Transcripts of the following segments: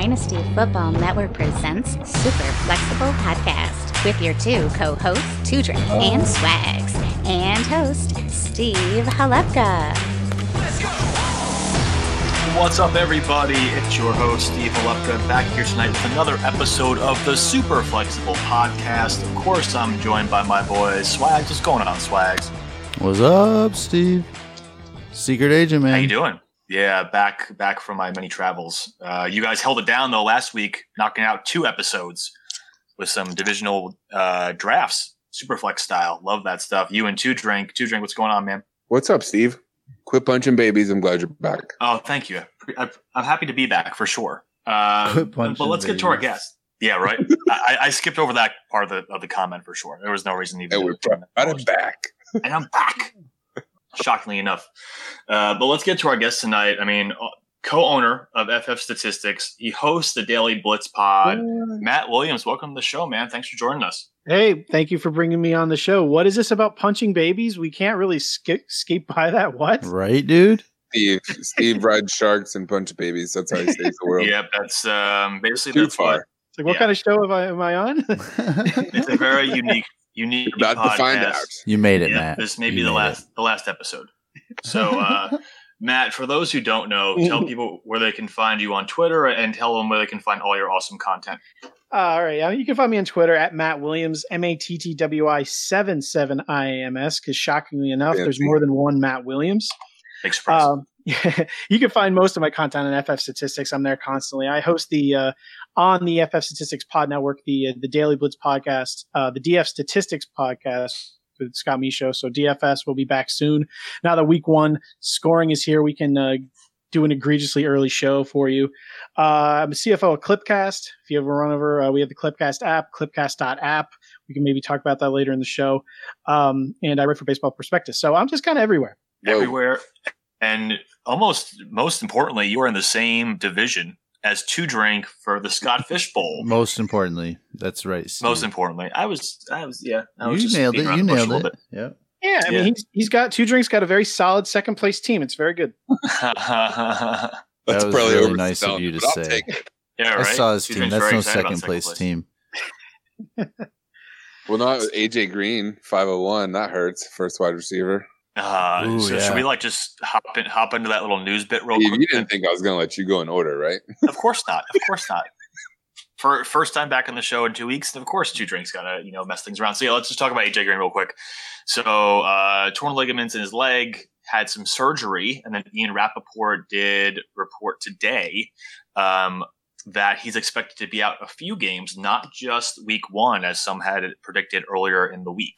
Dynasty Football Network presents Super Flexible Podcast with your two co-hosts, Two Drink and Swags, and host Steve Halepka. What's up, everybody? It's your host, Steve Halepka, back here tonight with another episode of the Super Flexible Podcast. Of course, I'm joined by my boys, Swags. What's going on, Swags? What's up, Steve? Secret agent, man. How you doing? Yeah, back back from my many travels. Uh, you guys held it down though last week, knocking out two episodes with some divisional uh, drafts, Superflex style. Love that stuff. You and Two Drink, Two Drink. What's going on, man? What's up, Steve? Quit punching babies. I'm glad you're back. Oh, thank you. I, I'm happy to be back for sure. Uh, Quit but let's get to our guest. Yeah, right. I, I skipped over that part of the of the comment for sure. There was no reason to even. And we're to back. and I'm back. Shockingly enough, uh, but let's get to our guest tonight. I mean, uh, co-owner of FF Statistics, he hosts the Daily Blitz Pod. Matt Williams, welcome to the show, man. Thanks for joining us. Hey, thank you for bringing me on the show. What is this about punching babies? We can't really skip skip by that. What? Right, dude? Steve, Steve rides sharks and punch babies. That's how he saves the world. Yep, that's um, basically Too that's what far. It's like, what Yeah. kind of show am I am I on? it's a very unique, unique. You're about to find podcast. out. you made it, Yeah, Matt. This may be You the made last the last episode. So, uh, Matt, for those who don't know, tell people where they can find you on Twitter and tell them where they can find all your awesome content. All right, uh, you can find me on Twitter at Matt Williams, M A T T W I seven seven I A M S. Because shockingly enough, there's Fancy. more than one Matt Williams. Express. Um, you can find most of my content on FF Statistics. I'm there constantly. I host the uh, on the FF Statistics Pod Network, the the Daily Blitz podcast, uh, the DF Statistics podcast with Scott Misho. So DFS will be back soon. Now that Week One scoring is here, we can uh, do an egregiously early show for you. Uh, I'm a CFO of Clipcast. If you ever run over, uh, we have the Clipcast app, Clipcast.app. We can maybe talk about that later in the show. Um, and I write for Baseball Prospectus. So I'm just kind of everywhere. Everywhere. And almost most importantly, you are in the same division as Two Drink for the Scott Fish Bowl. Most importantly, that's right. Steve. Most importantly, I was, I was, yeah, I was you just nailed it. You the bush a nailed it. Yep. Yeah, I Yeah. mean he's he's got two drinks, got a very solid second place team. It's very good. bit. That's was probably really nice of you to say. take it. yeah, I saw his Two team. That's no excited about second place team. Well, not AJ Green, 501. That hurts. First wide receiver. Uh, Ooh, so yeah. should we like just hop in, hop into that little news bit real Steve, quick? you didn't think I was going to let you go in order, right? of course not. Of course not. For first time back on the show in two weeks, and of course, two drinks gotta you know mess things around. So yeah, let's just talk about AJ Green real quick. So uh, torn ligaments in his leg, had some surgery, and then Ian Rapoport did report today um, that he's expected to be out a few games, not just week one, as some had predicted earlier in the week.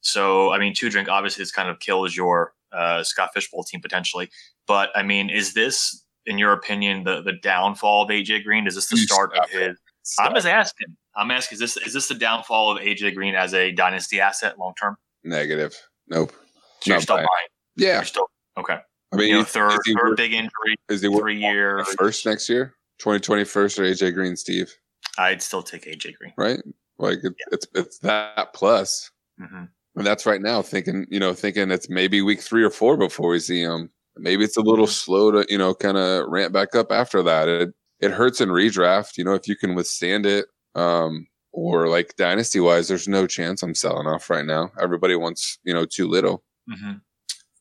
So I mean, two drink obviously this kind of kills your uh, Scott Fishbowl team potentially. But I mean, is this, in your opinion, the the downfall of AJ Green? Is this the You start of stop his? I'm just asking. I'm asking. Is this is this the downfall of AJ Green as a dynasty asset long term? Negative. Nope. So you're still buying. Yeah. You're still okay. I mean, You know, third third worth- big injury, is he three year. first next year? 2021st or AJ Green, Steve? I'd still take AJ Green. Right? Like it, it's it's that plus. hmm And that's right now thinking, you know, thinking it's maybe week three or four before we see him. Maybe it's a little slow to, you know, kind of ramp back up after that. It it hurts in redraft, you know, if you can withstand it. Um, or like dynasty wise, there's no chance I'm selling off right now. Everybody wants, you know, too little. hmm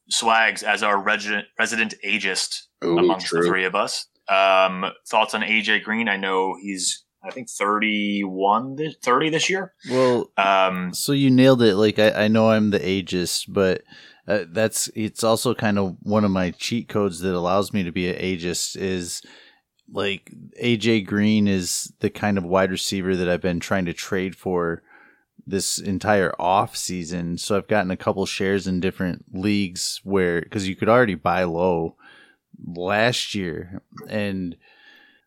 Swags as our resident resident ageist Ooh, amongst the three of us. Um, thoughts on AJ Green? I know he's I think 31, this, 30 this year. Well, Um, so you nailed it. Like I, I know I'm the ageist, but uh, that's it's also kind of one of my cheat codes that allows me to be an ageist is like AJ Green is the kind of wide receiver that I've been trying to trade for this entire off season. So I've gotten a couple shares in different leagues where because you could already buy low last year and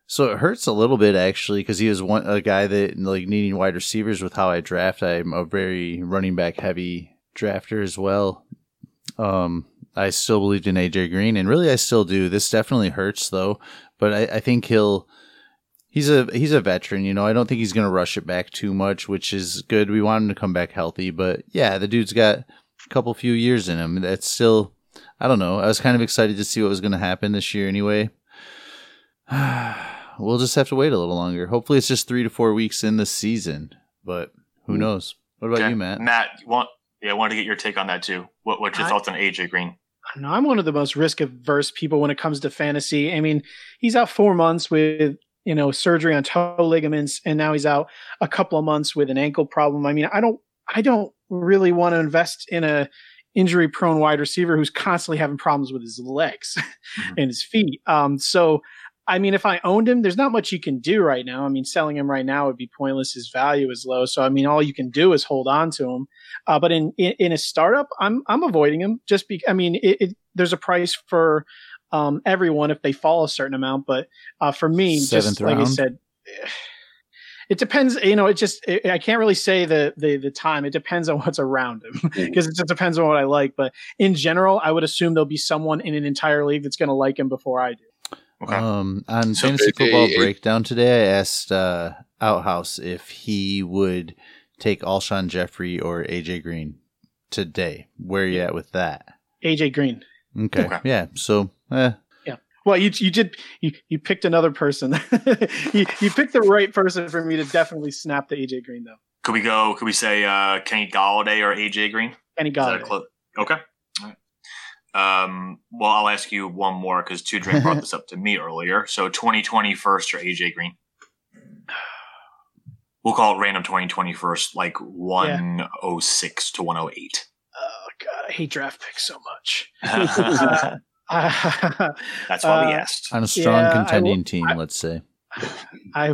so it hurts a little bit actually because he was one a guy that like needing wide receivers with how I draft. I'm a very running back heavy drafter as well. Um, I still believed in AJ Green, and really I still do. This definitely hurts though, but I, I think he'll. He's a he's a veteran, you know. I don't think he's gonna rush it back too much, which is good. We want him to come back healthy, but yeah, the dude's got a couple few years in him. That's still, I don't know. I was kind of excited to see what was gonna happen this year anyway. we'll just have to wait a little longer. Hopefully, it's just three to four weeks in the season, but who Hmm. knows? What about Okay. you, Matt? Matt, you want yeah, I wanted to get your take on that too. What what's your I- thoughts on AJ Green? I know I'm one of the most risk averse people when it comes to fantasy. I mean, he's out four months with you know surgery on toe ligaments, and now he's out a couple of months with an ankle problem. I mean, I don't, I don't really want to invest in a injury prone wide receiver who's constantly having problems with his legs Mhm. and his feet. Um, so. I mean, if I owned him, there's not much you can do right now. I mean, selling him right now would be pointless. His value is low. So, I mean, all you can do is hold on to him. Uh, but in, in in a startup, I'm I'm avoiding him just because. I mean, it, it, there's a price for um, everyone if they fall a certain amount. But uh, for me, Seventh just like I said, it depends. You know, it just it, I can't really say the, the the time. It depends on what's around him because it just depends on what I like. But in general, I would assume there'll be someone in an entire league that's going to like him before I do. Okay. Um, on So fantasy it- football it- breakdown today, I asked uh, Outhouse if he would take Alshon Jeffery or AJ Green today. Where are you at with that? AJ Green. Okay, Okay. yeah. So, eh, Well, you you did you, you picked another person. you you picked the right person for me to definitely snap to AJ Green though. Could we go? Could we say uh, Kenny Golladay or AJ Green? And he Is got that it. clo- okay. All right. Um, well, I'll ask you one more because Two Drink brought this up to me earlier. So 2020 first or AJ Green? We'll call it random 2020 first, like 106 to 108. Oh god, I hate draft picks so much. That's Uh, why we Uh, asked. on a strong Yeah, I will- contending team, I- let's say. I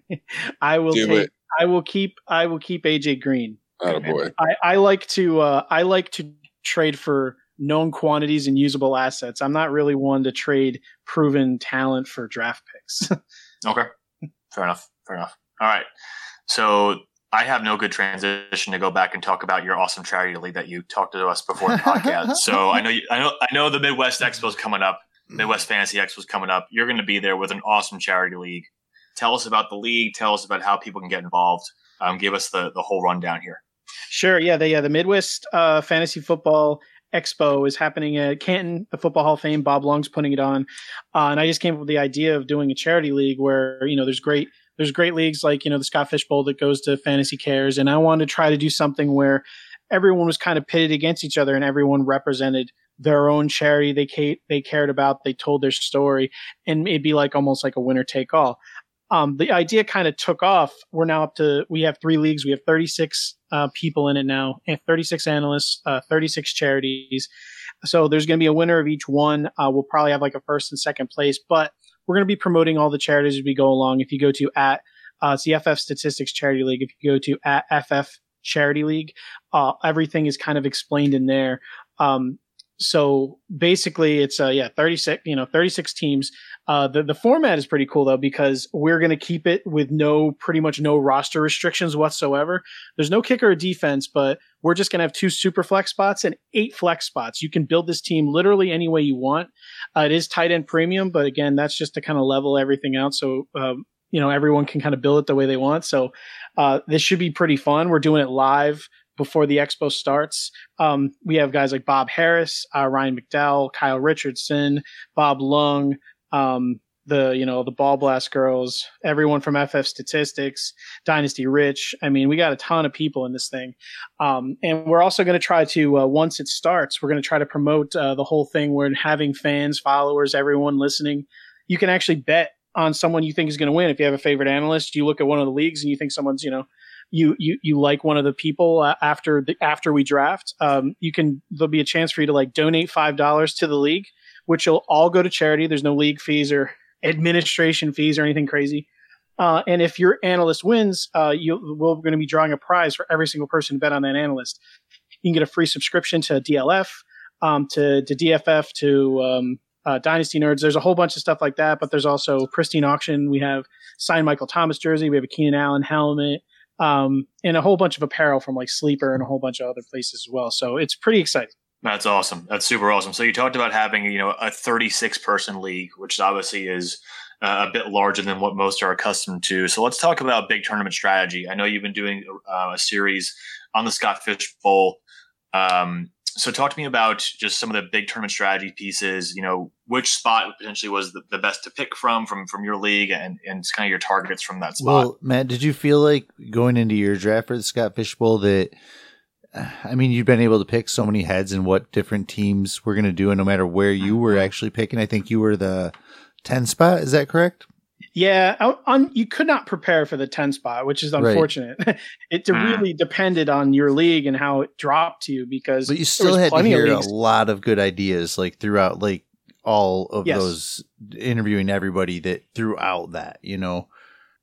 I will Do take it. I will keep I will keep AJ Green. Oh boy. I, I like to uh, I like to trade for known quantities and usable assets. I'm not really one to trade proven talent for draft picks. Okay. Fair enough. Fair enough. All right. So I have no good transition to go back and talk about your awesome charity league that you talked to us before the podcast. so I know you, I know I know the Midwest Expo is coming up. Midwest Fantasy Expo is coming up. You're going to be there with an awesome charity league. Tell us about the league. Tell us about how people can get involved. Um, give us the the whole rundown here. Sure. Yeah. The, yeah. The Midwest uh, Fantasy Football Expo is happening at Canton, the Football Hall of Fame. Bob Long's putting it on, uh, and I just came up with the idea of doing a charity league where you know there's great there's great leagues like you know the Scott Fish Bowl that goes to Fantasy Cares, and I wanted to try to do something where everyone was kind of pitted against each other, and everyone represented their own charity they ca- they cared about. They told their story, and it'd be like almost like a winner take all um, the idea kind of took off. We're now up to we have three leagues. We have 36 uh, people in it now, and 36 analysts, uh, 36 charities. So there's going to be a winner of each one. Uh, we'll probably have like a first and second place, but we're going to be promoting all the charities as we go along. If you go to at uh, Statistics Charity League. If you go to at FF Charity League, uh, everything is kind of explained in there. Um, so basically, it's uh, yeah, 36 you know 36 teams. Uh, the the format is pretty cool though because we're going to keep it with no pretty much no roster restrictions whatsoever. There's no kicker or defense, but we're just going to have two super flex spots and eight flex spots. You can build this team literally any way you want. Uh, it is tight end premium, but again, that's just to kind of level everything out. So um, you know everyone can kind of build it the way they want. So uh, this should be pretty fun. We're doing it live before the expo starts. Um, we have guys like Bob Harris, uh, Ryan McDowell, Kyle Richardson, Bob Lung, um, the you know the Ball Blast girls, everyone from FF Statistics, Dynasty Rich. I mean, we got a ton of people in this thing, um, and we're also going to try to uh, once it starts, we're going to try to promote uh, the whole thing. We're having fans, followers, everyone listening. You can actually bet on someone you think is going to win. If you have a favorite analyst, you look at one of the leagues and you think someone's you know you you you like one of the people uh, after the after we draft, um, you can there'll be a chance for you to like donate five dollars to the league, which will all go to charity. There's no league fees or administration fees or anything crazy. Uh, and if your analyst wins, uh, you we're going to be drawing a prize for every single person who bet on that analyst. You can get a free subscription to DLF, um, to to DFF, to um, uh, Dynasty Nerds. There's a whole bunch of stuff like that, but there's also Pristine Auction. We have signed Michael Thomas jersey. We have a Keenan Allen helmet um, and a whole bunch of apparel from like Sleeper and a whole bunch of other places as well. So it's pretty exciting. That's awesome. That's super awesome. So you talked about having you know a 36 person league, which obviously is uh, a bit larger than what most are accustomed to. So let's talk about big tournament strategy. I know you've been doing uh, a series on the Scott Fish Bowl. Um, so talk to me about just some of the big tournament strategy pieces. You know, which spot potentially was the, the best to pick from from from your league, and and kind of your targets from that spot. Well, Matt, did you feel like going into your draft for the Scott Fish Bowl that? I mean, you've been able to pick so many heads and what different teams were going to do, and no matter where you were actually picking, I think you were the ten spot. Is that correct? Yeah, on, you could not prepare for the 10 spot, which is unfortunate. Right. it hmm. really depended on your league and how it dropped to you because But you still had to hear a lot of good ideas like throughout like all of yes. those interviewing everybody that throughout that, you know.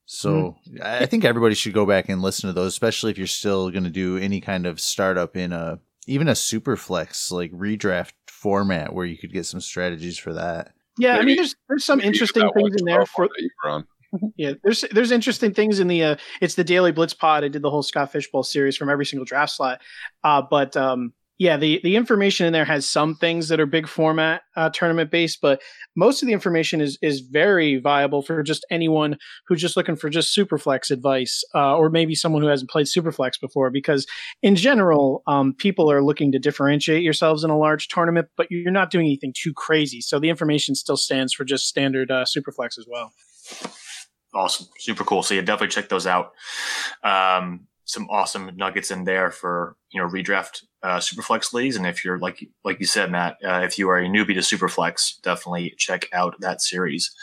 So mm. I think everybody should go back and listen to those, especially if you're still going to do any kind of startup in a even a super flex like redraft format where you could get some strategies for that. Yeah, Maybe I mean, there's there's some interesting things in there for. yeah, there's there's interesting things in the uh, it's the daily blitz pod. I did the whole Scott Fishbowl series from every single draft slot, uh, but um, yeah, the the information in there has some things that are big format uh, tournament based, but most of the information is is very viable for just anyone who's just looking for just superflex advice, uh, or maybe someone who hasn't played superflex before. Because in general, um, people are looking to differentiate yourselves in a large tournament, but you're not doing anything too crazy. So the information still stands for just standard uh, superflex as well. Awesome, super cool. So yeah, definitely check those out. Um, some awesome nuggets in there for you know redraft uh, superflex leagues. And if you're like like you said matt uh, if you are a newbie to superflex definitely check out that series.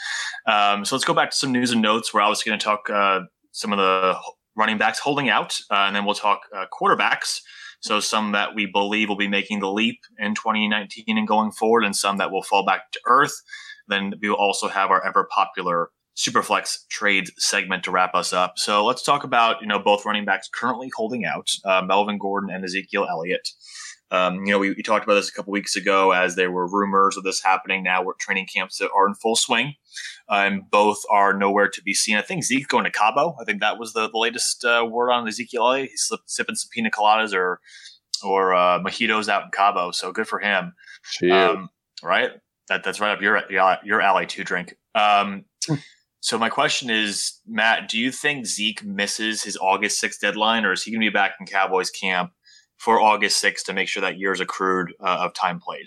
Um, so let's go back to some news and notes we're obviously going to talk uh, some of the running backs holding out uh, and then we'll talk uh, quarterbacks. So some that we believe will be making the leap in 2019 and going forward and some that will fall back to earth. Then we will also have our ever popular Superflex trade segment to wrap us up. So let's talk about you know both running backs currently holding out, uh, Melvin Gordon and Ezekiel Elliott. Um, you know, we, we, talked about this a couple weeks ago as there were rumors of this happening. Now we're training camps that are in full swing, uh, and both are nowhere to be seen. I think Zeke's going to Cabo. I think that was the, the latest uh, word on Ezekiel Elliott. He's sipping some pina coladas or or uh, mojitos out in Cabo. So good for him. Um, right? That, that's right up your your alley to drink. Um, so my question is, Matt, do you think Zeke misses his August 6th deadline, or is he going to be back in Cowboys camp for August 6th to make sure that year's accrued uh, of time played?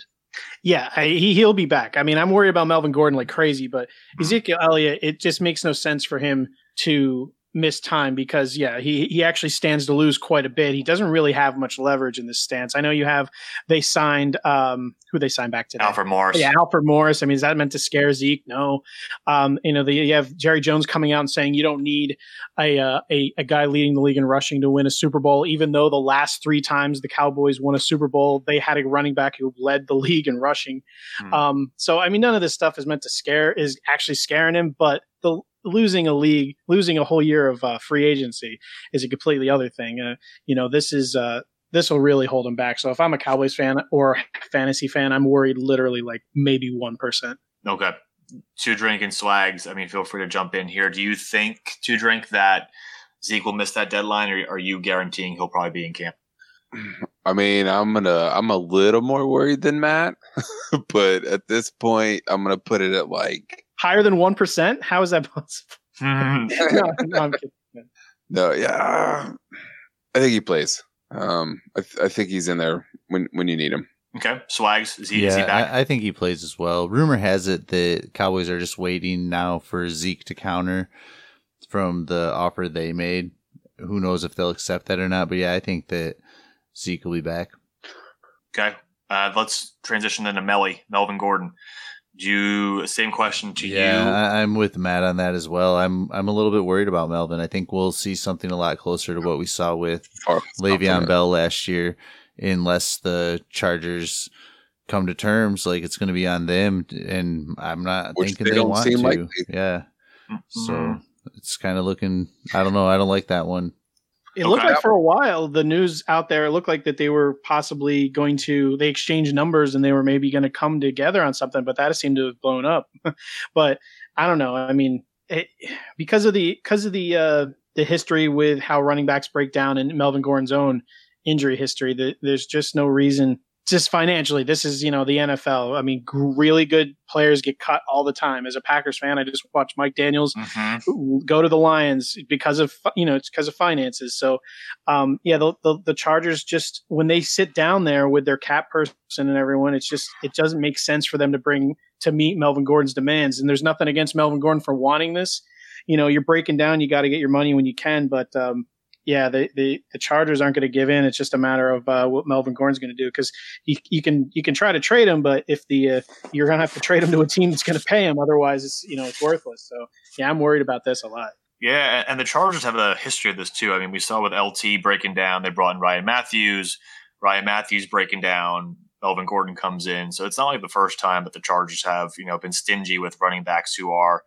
Yeah, I, he he'll be back. I mean, I'm worried about Melvin Gordon like crazy, but mm-hmm. Ezekiel Elliott, it just makes no sense for him to missed time because yeah he he actually stands to lose quite a bit. He doesn't really have much leverage in this stance. I know you have they signed um who they signed back today? Alfred morris. Yeah alfred morris. I mean is that meant to scare zeke? No. Um you know the, you have jerry jones coming out and saying you don't need a, uh, a a guy leading the league in rushing to win a super bowl even though the last three times the cowboys won a super bowl they had a running back who led the league in rushing. Hmm. um so i mean none of this stuff is meant to scare is actually scaring him but the losing a league, losing a whole year of uh, free agency is a completely other thing. Uh, you know, this is uh, this will really hold him back. So if I'm a Cowboys fan or fantasy fan, I'm worried literally like maybe one percent. Okay. Two drink and swags. I mean, feel free to jump in here. Do you think to drink that Zeke will miss that deadline, or are you guaranteeing he'll probably be in camp? I mean, I'm gonna I'm a little more worried than Matt, but at this point, I'm gonna put it at like higher than one percent? How is that possible? no, no, no, yeah, I think he plays. Um, I, th- I, think he's in there when when you need him. Okay, Swags is he, yeah, is he back? I, I, think he plays as well. Rumor has it that Cowboys are just waiting now for Zeke to counter from the offer they made. Who knows if they'll accept that or not? But yeah, I think that Zeke will be back. Okay, uh, let's transition then to Melly, Melvin Gordon. Do you same question to yeah, you? Yeah, I'm with Matt on that as well. I'm I'm a little bit worried about Melvin. I think we'll see something a lot closer to what we saw with oh, Le'Veon Bell last year, unless the Chargers come to terms. Like it's going to be on them, and I'm not Which thinking they, they want to. Like yeah, mm-hmm. so it's kind of looking. I don't know. I don't like that one. It looked like for a while the news out there looked like that they were possibly going to they exchanged numbers and they were maybe going to come together on something, but that seemed to have blown up. but I don't know. I mean, it, because of the because of the uh, the history with how running backs break down and Melvin Gordon's own injury history, the, there's just no reason just financially, this is you know the NFL. I mean, really good players get cut all the time. As a Packers fan, I just watched Mike Daniels mm-hmm. go to the Lions because of you know it's because of finances. So, um, yeah, the, the, the Chargers just when they sit down there with their cap person and everyone, it's just it doesn't make sense for them to bring to meet Melvin Gordon's demands. And there's nothing against Melvin Gordon for wanting this. You know, you're breaking down. You got to get your money when you can, but um, yeah, the, the, the Chargers aren't going to give in. It's just a matter of uh, what Melvin Gordon's going to do because you, you can you can try to trade him, but if the uh, you're going to have to trade him to a team that's going to pay him, otherwise it's you know it's worthless. So yeah, I'm worried about this a lot. Yeah, and the Chargers have a history of this too. I mean, we saw with LT breaking down, they brought in Ryan Mathews. Ryan Mathews breaking down, Melvin Gordon comes in. So it's not like the first time that the Chargers have, you know, been stingy with running backs who are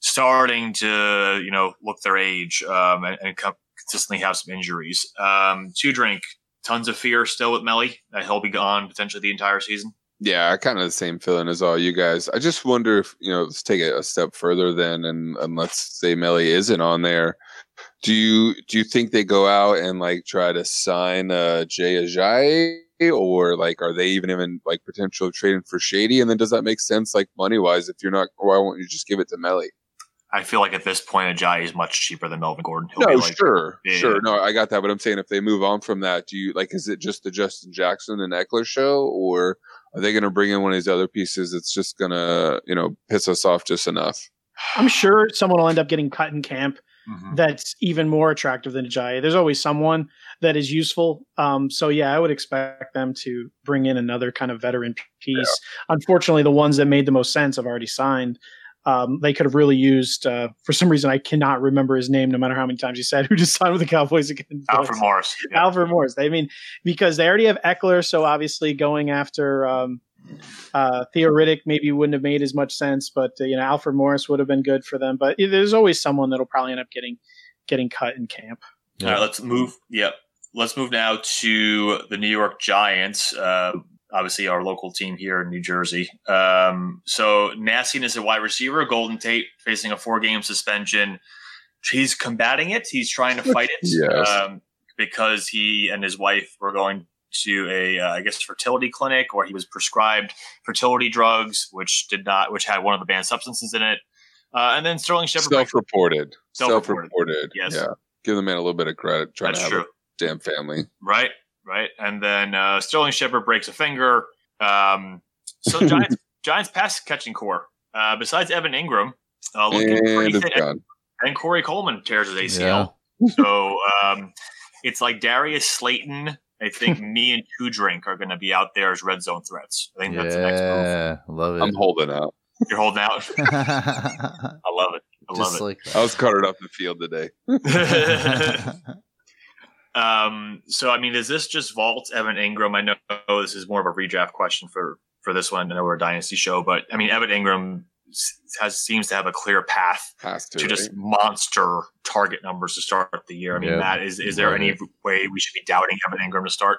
starting to, you know, look their age um, and, and come, consistently have some injuries. Um, two drink, tons of fear still with Melly that he'll be gone potentially the entire season. Yeah, kind of the same feeling as all you guys. I just wonder if you know, let's take it a step further then, and, and let's say Melly isn't on there. Do you do you think they go out and like try to sign uh, Jay Ajayi, or like are they even even like potential trading for Shady? And then does that make sense like money wise? If you're not, why won't you just give it to Melly? I feel like at this point, Ajayi is much cheaper than Melvin Gordon. He'll no, like, sure, yeah. sure. No, I got that. But I'm saying if they move on from that, do you like? Is it just the Justin Jackson and Ekeler show, or are they going to bring in one of these other pieces that's just going to, you know, piss us off just enough? I'm sure someone will end up getting cut in camp. Mm-hmm. That's even more attractive than Ajayi. There's always someone that is useful. Um, so yeah, I would expect them to bring in another kind of veteran piece. Yeah. Unfortunately, the ones that made the most sense have already signed um, they could have really used. Uh, for some reason, I cannot remember his name, no matter how many times he said who just signed with the Cowboys again. Alfred Morris. Yeah. Alfred Morris. I mean, because they already have Ekeler, so obviously going after um, uh, Theo Riddick maybe wouldn't have made as much sense, but uh, you know Alfred Morris would have been good for them. But there's always someone that'll probably end up getting getting cut in camp. All right, let's move. Yep, let's move now to the New York Giants. Uh, obviously our local team here in New Jersey. Um, so nastiness at wide receiver, Golden Tate facing a four game suspension. He's combating it. He's trying to fight it yes. um, because he and his wife were going to a, uh, I guess, fertility clinic, or he was prescribed fertility drugs, which did not, which had one of the banned substances in it. Uh, and then Sterling Shepard self-reported, self-reported, self-reported. Yes, yeah. Give the man a little bit of credit. Trying That's to have true. a damn family, right? Right? And then uh, Sterling Shepard breaks a finger. Um, so Giants Giants pass catching core. Uh, besides Evan Engram, uh, looking pretty fit, and, and Corey Coleman tears his ACL. Yeah. so um, it's like Darius Slayton. I think me and Two Drink are going to be out there as red zone threats. I think yeah, that's the next move. love it. I'm holding out. You're holding out. I love it. I love Just it. Like I was carted off the field today. Um, so I mean, is this just vault Evan Engram? I know this is more of a redraft question for for this one. I know we're a dynasty show, but I mean, Evan Engram has seems to have a clear path to, to, just monster target numbers to start the year. I mean, yeah. Matt, is is there any way we should be doubting Evan Engram to start?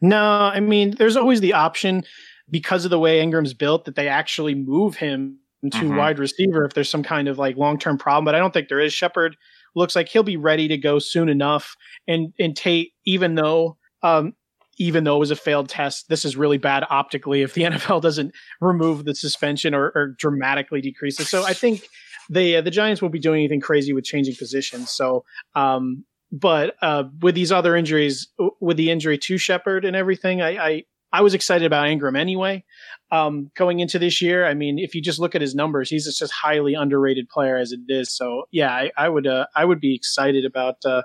No, I mean, there's always the option because of the way Engram's built that they actually move him to mm-hmm. wide receiver if there's some kind of like long term problem. But I don't think there is. Shepard looks like he'll be ready to go soon enough. And and Tate, even though um, even though it was a failed test, this is really bad optically if the NFL doesn't remove the suspension or, or dramatically decrease it. So I think the uh, the Giants won't be doing anything crazy with changing positions. So, um, but uh, with these other injuries, with the injury to Shepard and everything, I, I I was excited about Engram anyway. Um, going into this year, I mean, if you just look at his numbers, he's just a highly underrated player as it is. So yeah, I, I would uh, I would be excited about uh,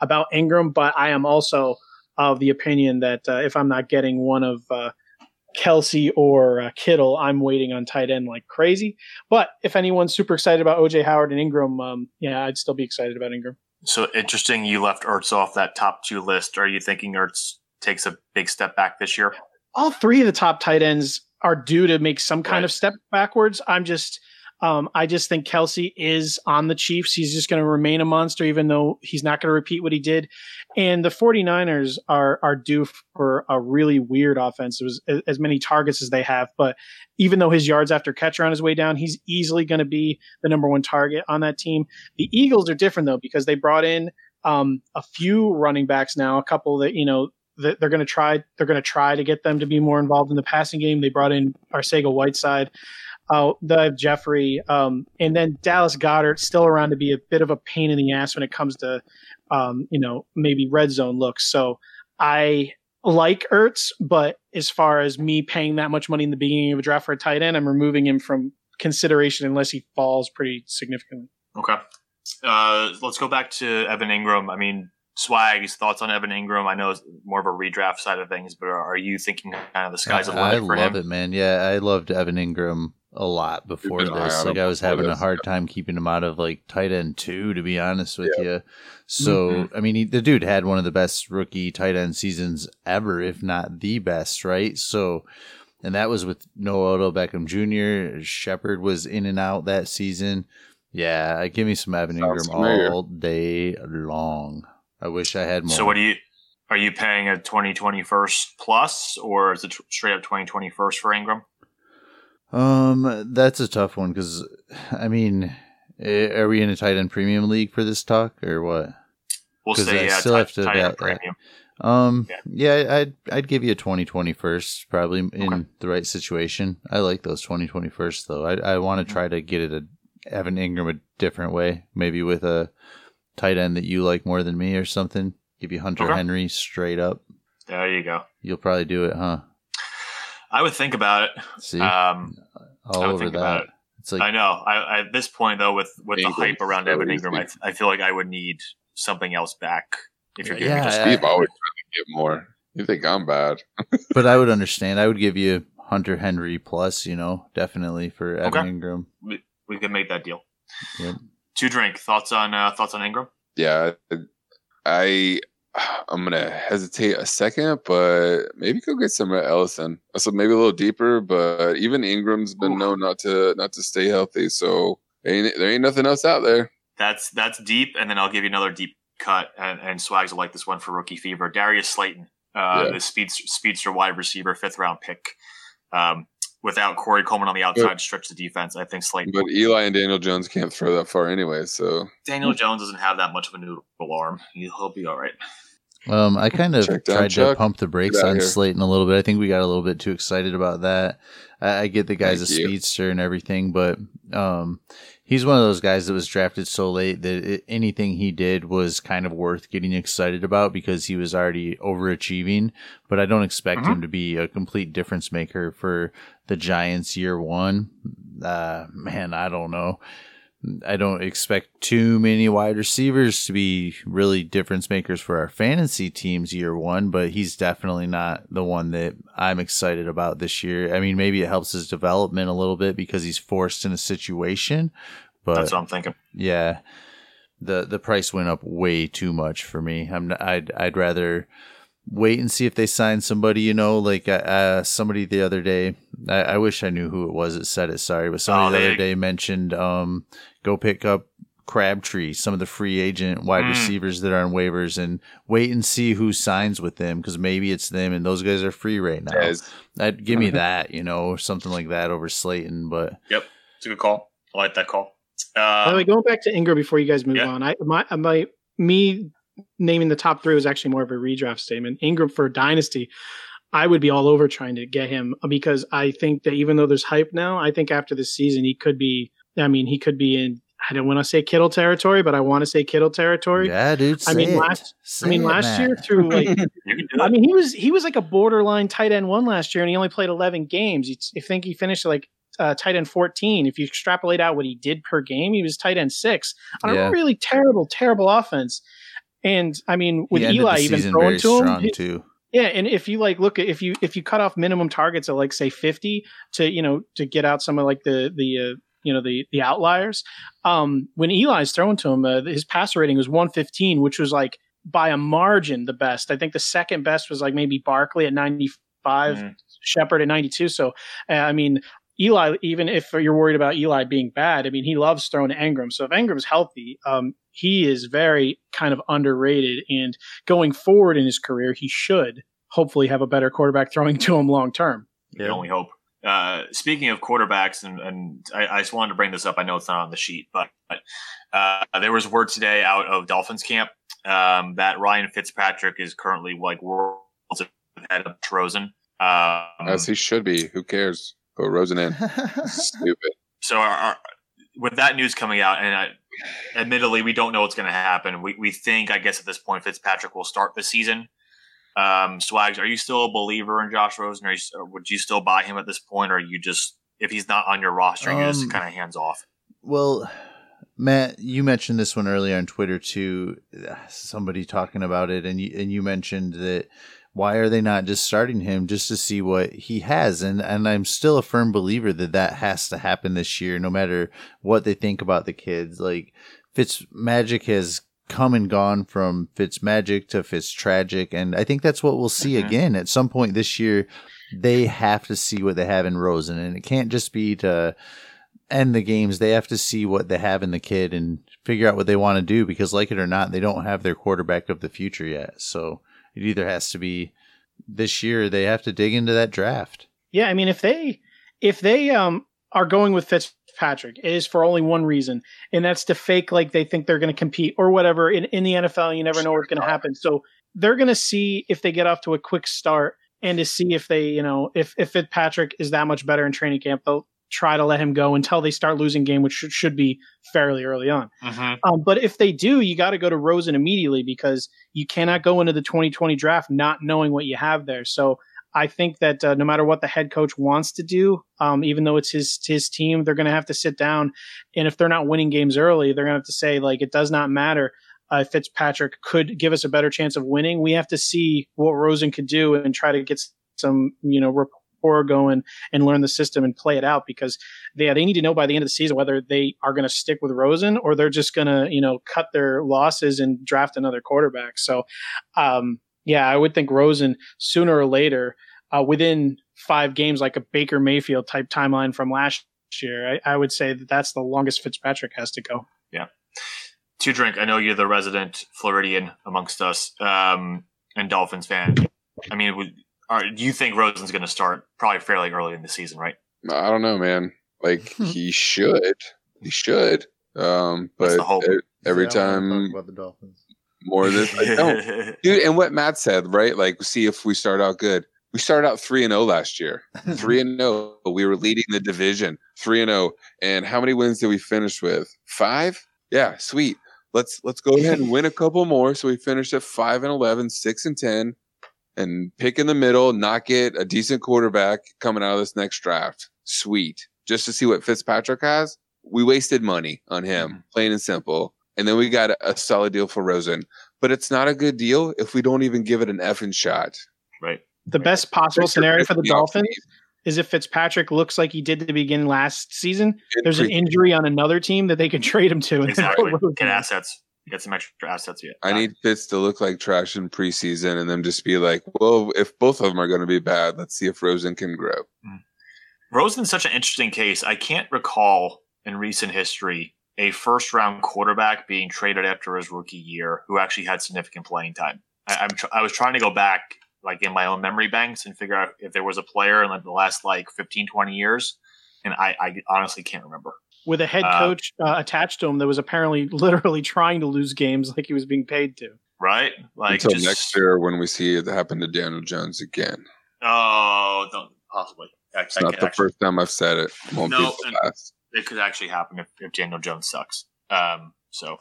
about Engram, but I am also of the opinion that uh, if I'm not getting one of uh, Kelce or uh, Kittle, I'm waiting on tight end like crazy. But if anyone's super excited about OJ Howard and Engram, um, yeah, I'd still be excited about Engram. So interesting, you left Ertz off that top two list. Are you thinking Ertz takes a big step back this year? All three of the top tight ends are due to make some kind right. of step backwards. I'm just um, I just think Kelce is on the Chiefs. He's just going to remain a monster, even though he's not going to repeat what he did. And the 49ers are, are due for a really weird offense. It was as many targets as they have, but even though his yards after catch are on his way down, he's easily going to be the number one target on that team. The Eagles are different though, because they brought in, um, a few running backs now, a couple that, you know, they're going to try they're going to try to get them to be more involved in the passing game. They brought in Arcega Whiteside, uh, the Jeffery, um, and then Dallas Goedert still around to be a bit of a pain in the ass when it comes to um, you know maybe red zone looks. So I like Ertz, but as far as me paying that much money in the beginning of a draft for a tight end, I'm removing him from consideration unless he falls pretty significantly. Okay. Uh, let's go back to Evan Engram. I mean, Swag's thoughts on Evan Engram. I know it's more of a redraft side of things, but are you thinking kind of the sky's the limit I for love him? it, man. Yeah, I loved Evan Engram a lot before this. Like I was before having a hard time keeping him out of like tight end two, to be honest with you. So Mm-hmm. I mean, he, the dude had one of the best rookie tight end seasons ever, if not the best, right? So, and that was with no Odell Beckham Jr. Shepard was in and out that season. Yeah, give me some Evan Sounds Engram familiar. all day long. I wish I had more. So what do you? Are you paying a 2021st plus, or is it straight up 2021st for Engram? Um, that's a tough one because, I mean, are we in a tight end premium league for this talk or what? We'll say I yeah, still tight, have to tight end vet that. premium. Um, Yeah. yeah, I'd I'd give you a 2020 first, probably in Okay. the right situation. I like those 2020 first though. I I want to try to get it a Evan Engram a different way, maybe with a tight end that you like more than me or something. Give you Hunter Okay. Henry straight up. There you go. You'll probably do it, huh? I would think about it. See, Um, all I would over think about that. it. It's like I know. I, at this point, though, with with the hype around so Evan. Engram, I, I feel like I would need something else back. If you're giving Yeah, me just I- Steve always trying to get more. You think I'm bad? but I would understand. I would give you Hunter Henry plus, you know, definitely for Evan Okay. Engram. we, we could make that deal. Yep. Two drink thoughts on uh, thoughts on Engram. Yeah, I I'm gonna hesitate a second, but maybe go get some Ellison. So maybe a little deeper, but even Engram's been Oof. known not to not to stay healthy, so ain't there ain't nothing else out there. That's that's deep, and then I'll give you another deep cut, and, and Swags will like this one for rookie fever. Darius Slayton, uh, Yeah. the speedster, speedster wide receiver, fifth round pick. Um, without Corey Coleman on the outside to stretch the defense, I think Slayton. But Eli and Daniel Jones can't throw that far anyway, so Daniel Jones doesn't have that much of a noodle arm. He'll be all right. Um, I kind of Check down, tried to pump the brakes on here. Slayton a little bit. I think we got a little bit too excited about that. I, I get the guy's Thank a you. speedster and everything, but um, he's one of those guys that was drafted so late that it, anything he did was kind of worth getting excited about because he was already overachieving. But I don't expect Mhm. him to be a complete difference maker for the Giants year one. Uh, man, I don't know. I don't expect too many wide receivers to be really difference makers for our fantasy teams year one, but he's definitely not the one that I'm excited about this year. I mean, maybe it helps his development a little bit because he's forced in a situation, but That's what I'm thinking. yeah, the the price went up way too much for me. I'm I'd I'd rather wait and see if they sign somebody. You know, like uh, somebody the other day. I, I wish I knew who it was that said it. Sorry, but somebody Oh, the other day mentioned um, go pick up Crabtree, some of the free agent wide Mm. receivers that are on waivers, and wait and see who signs with them because maybe it's them, and those guys are free right now. Yes. I'd give me that, you know, or something like that over Slayton, but. Yep, it's a good call. I like that call. By the Um, way, going back to Engram before you guys move Yeah. on, I my my me naming the top three was actually more of a redraft statement. Engram for Dynasty, I would be all over trying to get him because I think that even though there's hype now, I think after this season he could be. I mean, he could be in. I don't want to say Kittle territory, but I want to say Kittle territory. Yeah, dude. I mean, it. last- Say I mean, it, last Matt. year through like you can do I mean, he was he was like a borderline tight end one last year, and he only played eleven games. It's- I think he finished like uh, tight end fourteen. If you extrapolate out what he did per game, he was tight end six on Yeah. a really terrible, terrible offense. And I mean, with He Eli even throwing to him, strong too. yeah. And if you like look at if you if you cut off minimum targets at like say fifty to you know to get out some of like the the uh, you know the the outliers, um, when Eli's throwing to him, uh, his passer rating was one fifteen, which was like by a margin the best. I think the second best was like maybe Barkley at ninety five. Mm. Shepard at 92. So, uh, I mean, Eli, even if you're worried about Eli being bad, I mean, he loves throwing to Engram. So if Engram's healthy, um, he is very kind of underrated. And going forward in his career, he should hopefully have a better quarterback throwing to him long term. You only hope. Uh, speaking of quarterbacks, and, and I, I just wanted to bring this up. I know it's not on the sheet, but, but uh, there was word today out of Dolphins camp um, that Ryan Fitzpatrick is currently like world ahead of Rosen. Um, As he should be. Who cares? Put Rosen in. Stupid. so our, our, with that news coming out, and I, admittedly, we don't know what's going to happen. We we think, I guess, at this point, Fitzpatrick will start the season. Um, Swags, are you still a believer in Josh Rosen? Or, you, or would you still buy him at this point, or are you just if he's not on your roster, you're just Um, kind of hands off? Well, Matt, you mentioned this one earlier on Twitter too. Somebody talking about it, and you and you mentioned that why are they not just starting him just to see what he has? And and I'm still a firm believer that that has to happen this year, no matter what they think about the kids. Like Fitz Magic has come and gone from Fitz Magic to Fitz Tragic, and I think that's what we'll see Mhm. again at some point this year. They have to see what they have in Rosen, and it can't just be to end the games. They have to see what they have in the kid and figure out what they want to do because, like it or not, they don't have their quarterback of the future yet. So it either has to be this year. They have to dig into that draft. Yeah, I mean, if they if they um are going with Fitzpatrick, it is for only one reason, and that's to fake like they think they're going to compete or whatever. In in the NFL, you never know what's going to happen. So they're going to see if they get off to a quick start and to see if they, you know, if if Fitzpatrick is that much better in training camp, they'll try to let him go until they start losing game, which should, should be fairly early on. Mm-hmm. Um, but if they do, you got to go to Rosen immediately because you cannot go into the 2020 draft not knowing what you have there. So I think that uh, no matter what the head coach wants to do, um, even though it's his his team, they're going to have to sit down, and if they're not winning games early, they're going to have to say like it does not matter. Uh, Fitzpatrick could give us a better chance of winning. We have to see what Rosen could do and try to get some you know rapport going and learn the system and play it out because they they need to know by the end of the season whether they are going to stick with Rosen or they're just going to you know cut their losses and draft another quarterback. So, um, yeah, I would think Rosen sooner or later, uh, within five games, like a Baker Mayfield type timeline from last year, I, I would say that that's the longest Fitzpatrick has to go. Yeah. To drink, I know you're the resident Floridian amongst us um, and Dolphins fan. I mean, would, are, do you think Rosen's going to start probably fairly early in the season, right? I don't know, man. Like he should. He should. Um, but the hope. every Yeah, time about the Dolphins. More than I don't. Dude, and what Matt said, right? Like, see if we start out good. We started out three and zero last year. Three and zero. We were leading the division. Three and zero. And how many wins did we finish with? Five. Yeah, sweet. Let's let's go ahead and win a couple more. So we finished at five and 11, 6 and ten, and pick in the middle. Not get a decent quarterback coming out of this next draft. Sweet. Just to see what Fitzpatrick has. We wasted money on him, Mhm. plain and simple. And then we got a, a solid deal for Rosen but it's not a good deal if we don't even give it an effing shot. right. The best possible scenario for the Pissed me off, Dolphins is if Fitzpatrick looks like he did at the beginning last season. In There's an injury on another team that they can trade him to. Exactly. Get assets. Get some extra assets. Yeah. I need Fitz to look like trash in preseason and then just be like, well, if both of them are going to be bad, let's see if Rosen can grow. Mm. Rosen's such an interesting case. I can't recall in recent history a first round quarterback being traded after his rookie year who actually had significant playing time. I, I'm tr- I was trying to go back like in my own memory banks and figure out if there was a player in like the last like 15, 20 years. And I, I honestly can't remember. with a head Uh, coach uh, attached to him that was apparently literally trying to lose games like he was being paid to. Right? Like Until just, next year when we see it happen to Daniel Jones again. Oh, don't, possibly. I, It's not the first time I've said it. Won't No, be and- the last. It could actually happen if, if Daniel Jones sucks. Um, so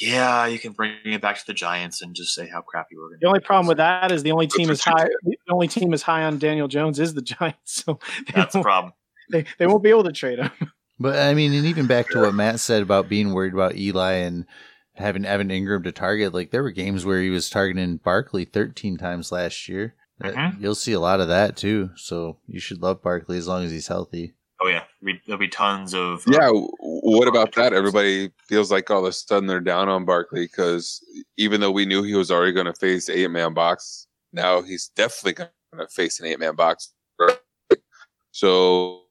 yeah, you can bring it back to the Giants and just say how crappy we're going. The only problem with that is the only team is high. The only team is high on Daniel Jones is the Giants, so that's a problem. they, they won't be able to trade him. But I mean, and even back to what Matt said about being worried about Eli and having Evan Engram to target, like there were games where he was targeting Barkley 13 times last year. That- Mhm. You'll see a lot of that too. So you should love Barkley as long as he's healthy. Yeah, There'll be- tons of uh, Yeah, w- what about that? Everybody feels like all of a sudden they're down on Barkley because even though we knew he was already going to face eight man box, now he's definitely going to face an eight man box. So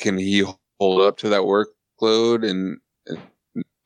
can he hold up to that workload? And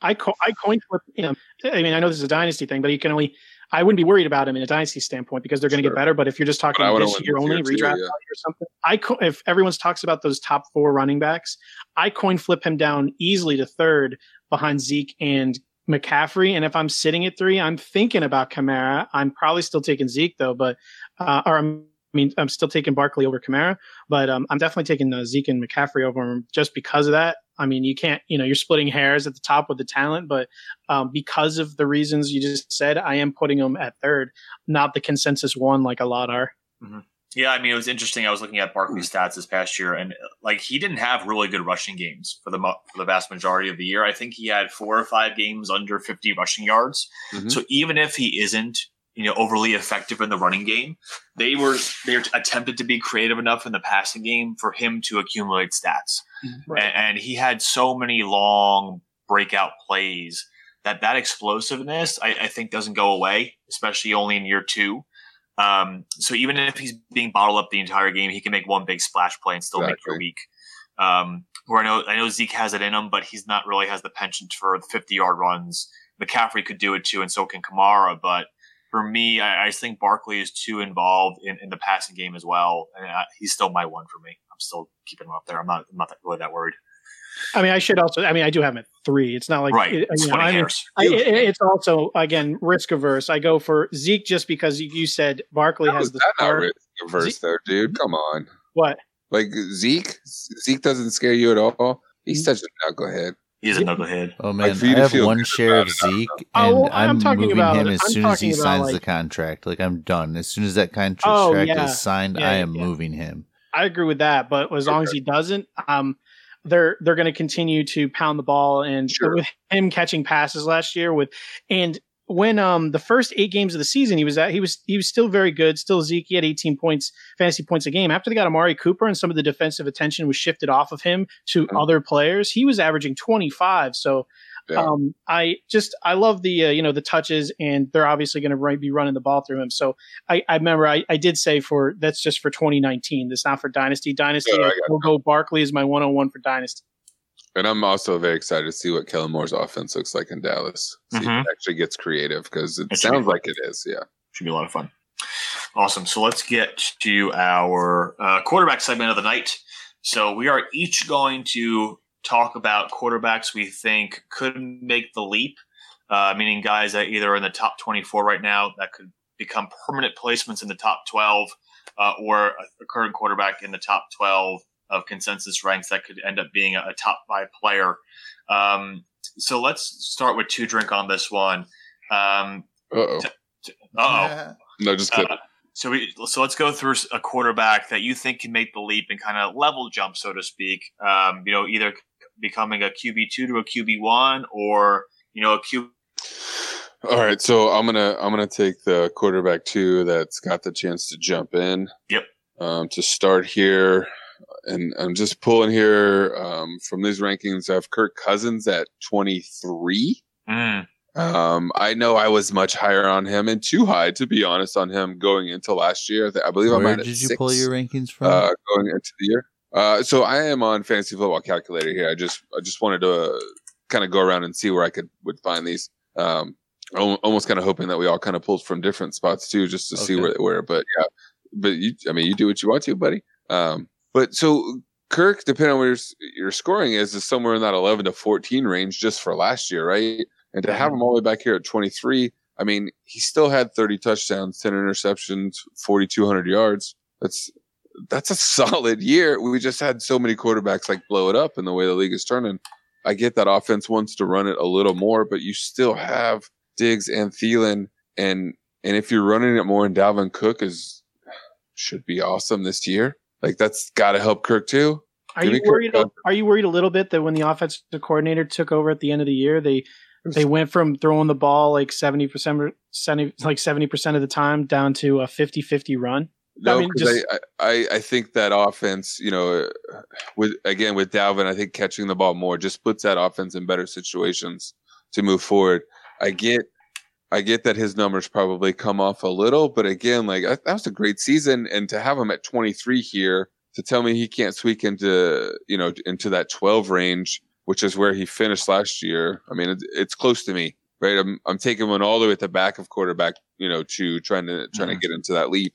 I co- I coin flip him. I mean, I know this is a dynasty thing, but he can only. I wouldn't be worried about him in a dynasty standpoint because they're going to Sure. get better. But if you're just talking But this year only, year too, redraft yeah. or something, I co- if everyone's talks about those top four running backs, I coin flip him down easily to third behind Zeke and McCaffrey. And if I'm sitting at three, I'm thinking about Kamara. I'm probably still taking Zeke though, but Uh, or I mean, I'm still taking Barkley over Kamara, but um, I'm definitely taking uh, Zeke and McCaffrey over him just because of that. I mean, you can't, you know, you're splitting hairs at the top with the talent, but um, because of the reasons you just said, I am putting them at third, not the consensus one like a lot are. Mm-hmm. Yeah, I mean, it was interesting. I was looking at Barkley's stats this past year, and like he didn't have really good rushing games for the mo- for the vast majority of the year. I think he had four or five games under 50 rushing yards. Mm-hmm. So even if he isn't, you know, overly effective in the running game, they were they attempted to be creative enough in the passing game for him to accumulate stats. Mm-hmm. Right. And, and he had so many long breakout plays that that explosiveness I, I think doesn't go away, especially only in year two. Um, so even if he's being bottled up the entire game, he can make one big splash play and still exactly. make your week. Um, where I know I know Zeke has it in him, but he's not really has the penchant for the 50 yard runs. McCaffrey could do it too, and so can Kamara. But for me, I, I think Barkley is too involved in, in the passing game as well, and I, he's still my one for me. I'm still keeping him up there. I'm not I'm not really that worried. I mean, I should also. I mean, I do have him at three. It's not like right. It, it's, know, I mean, I, it, it's also again risk averse. I go for Zeke just because you said Barkley has the that not risk averse though, dude. Come on. What? Like Zeke? Zeke doesn't scare you at all. He's mm-hmm. such a knucklehead. He's a knucklehead. Oh man, I have one share of Zeke, and oh, I'm, I'm moving about, him as I'm soon as he signs like, the contract. Like I'm done. As soon as that contract oh, yeah. is signed, yeah, I am yeah. moving him. I agree with that, but as long as he doesn't, um, they're they're going to continue to pound the ball and sure. with him catching passes last year with and when um the first eight games of the season he was at he was he was still very good still Zeke he had 18 points fantasy points a game after they got Amari Cooper and some of the defensive attention was shifted off of him to other players he was averaging 25 so yeah. Um, I just I love the uh, you know the touches, and they're obviously going to be running the ball through him. So I, I remember I, I did say for that's just for 2019. That's not for Dynasty. Dynasty, yeah, we'll go Barkley is my 101 for Dynasty. And I'm also very excited to see what Kellen Moore's offense looks like in Dallas. See mm-hmm. if it actually gets creative because it, it sounds like it is. Yeah, should be a lot of fun. Awesome. So let's get to our uh, quarterback segment of the night. So we are each going to talk about quarterbacks we think could make the leap, uh, meaning guys that either are in the top 24 right now that could become permanent placements in the top 12, uh, or a, a, current quarterback in the top 12 of consensus ranks that could end up being a, a top five player. Um, so let's start with two drink on this one. Um, uh oh. No, just kidding. Uh, so we so let's go through a quarterback that you think can make the leap and kind of level jump, so to speak. Um, you know, either becoming a QB two to a QB one, or you know a Q. All right, so I'm gonna I'm gonna take the quarterback two that's got the chance to jump in. Yep. Um, to start here, and I'm just pulling here um, from these rankings. I have Kirk Cousins at 23. Mm. Um, I know I was much higher on him and too high, to be honest, on him going into last year. I believe Where I'm at. Where did you six, pull your rankings from? Uh, going into the year. Uh, so I am on fantasy football calculator here. I just I just wanted to uh, kind of go around and see where I could would find these. Um, almost kind of hoping that we all kind of pulled from different spots too, just to okay. see where they were. But yeah, but you, I mean, you do what you want to, buddy. Um, but so Kirk, depending on where your, your scoring is, is somewhere in that 11 to 14 range just for last year, right? And to have him all the way back here at 23, I mean, he still had 30 touchdowns, 10 interceptions, 4,200 yards. That's that's a solid year. We just had so many quarterbacks like blow it up in the way the league is turning. I get that offense wants to run it a little more, but you still have Diggs and Thielen, and and if you're running it more, and Dalvin Cook is should be awesome this year. Like that's got to help Kirk too. Are Give you worried? Kirk. Are you worried a little bit that when the offensive coordinator took over at the end of the year, they they went from throwing the ball like 70% 70, like 70% of the time down to a 50-50 run no, I mean, just... I, I, I think that offense, you know, uh, with again with Dalvin, I think catching the ball more just puts that offense in better situations to move forward. I get, I get that his numbers probably come off a little, but again, like that was a great season, and to have him at 23 here to tell me he can't squeak into, you know, into that 12 range, which is where he finished last year. I mean, it's, close to me, right? I'm, I'm taking one all the way at the back of quarterback, you know, to trying to trying mm-hmm. to get into that leap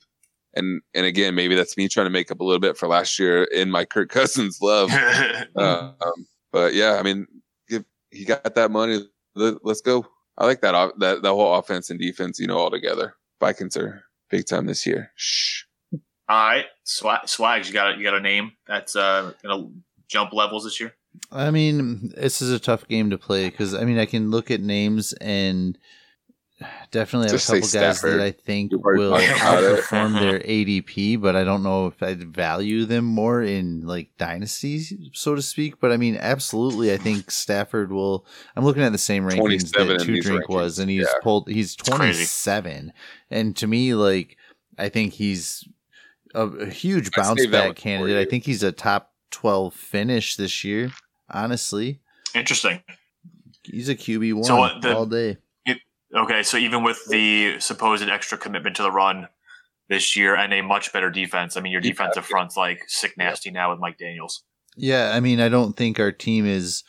and and again, maybe that's me trying to make up a little bit for last year in my Kirk Cousins love. uh, um, but yeah, I mean, give, he got that money. Let, us go. I like that that that whole offense and defense, you know, all together. Vikings are big time this year. Shh. All right, Swag, Swags, you got a, you got a name that's uh, gonna jump levels this year. I mean, this is a tough game to play because I mean I can look at names and definitely have Just a couple guys Stafford. that I think will talked about it. outperform their ADP, but I don't know if I'd value them more in like dynasties, so to speak. But I mean, absolutely, I think Stafford will. I'm looking at the same rankings that Two Drink rankings. was, and he's Yeah. pulled. He's 27, and to me, like I think he's a, a huge I'd bounce save that one back candidate. I think he's a top 12 finish this year. Honestly, Interesting. he's a QB one So what the- all day. Okay, so even with the supposed extra commitment to the run this year and a much better defense, I mean, your defensive front's like sick nasty now with Mike Daniels. Yeah, I mean, I don't think our team is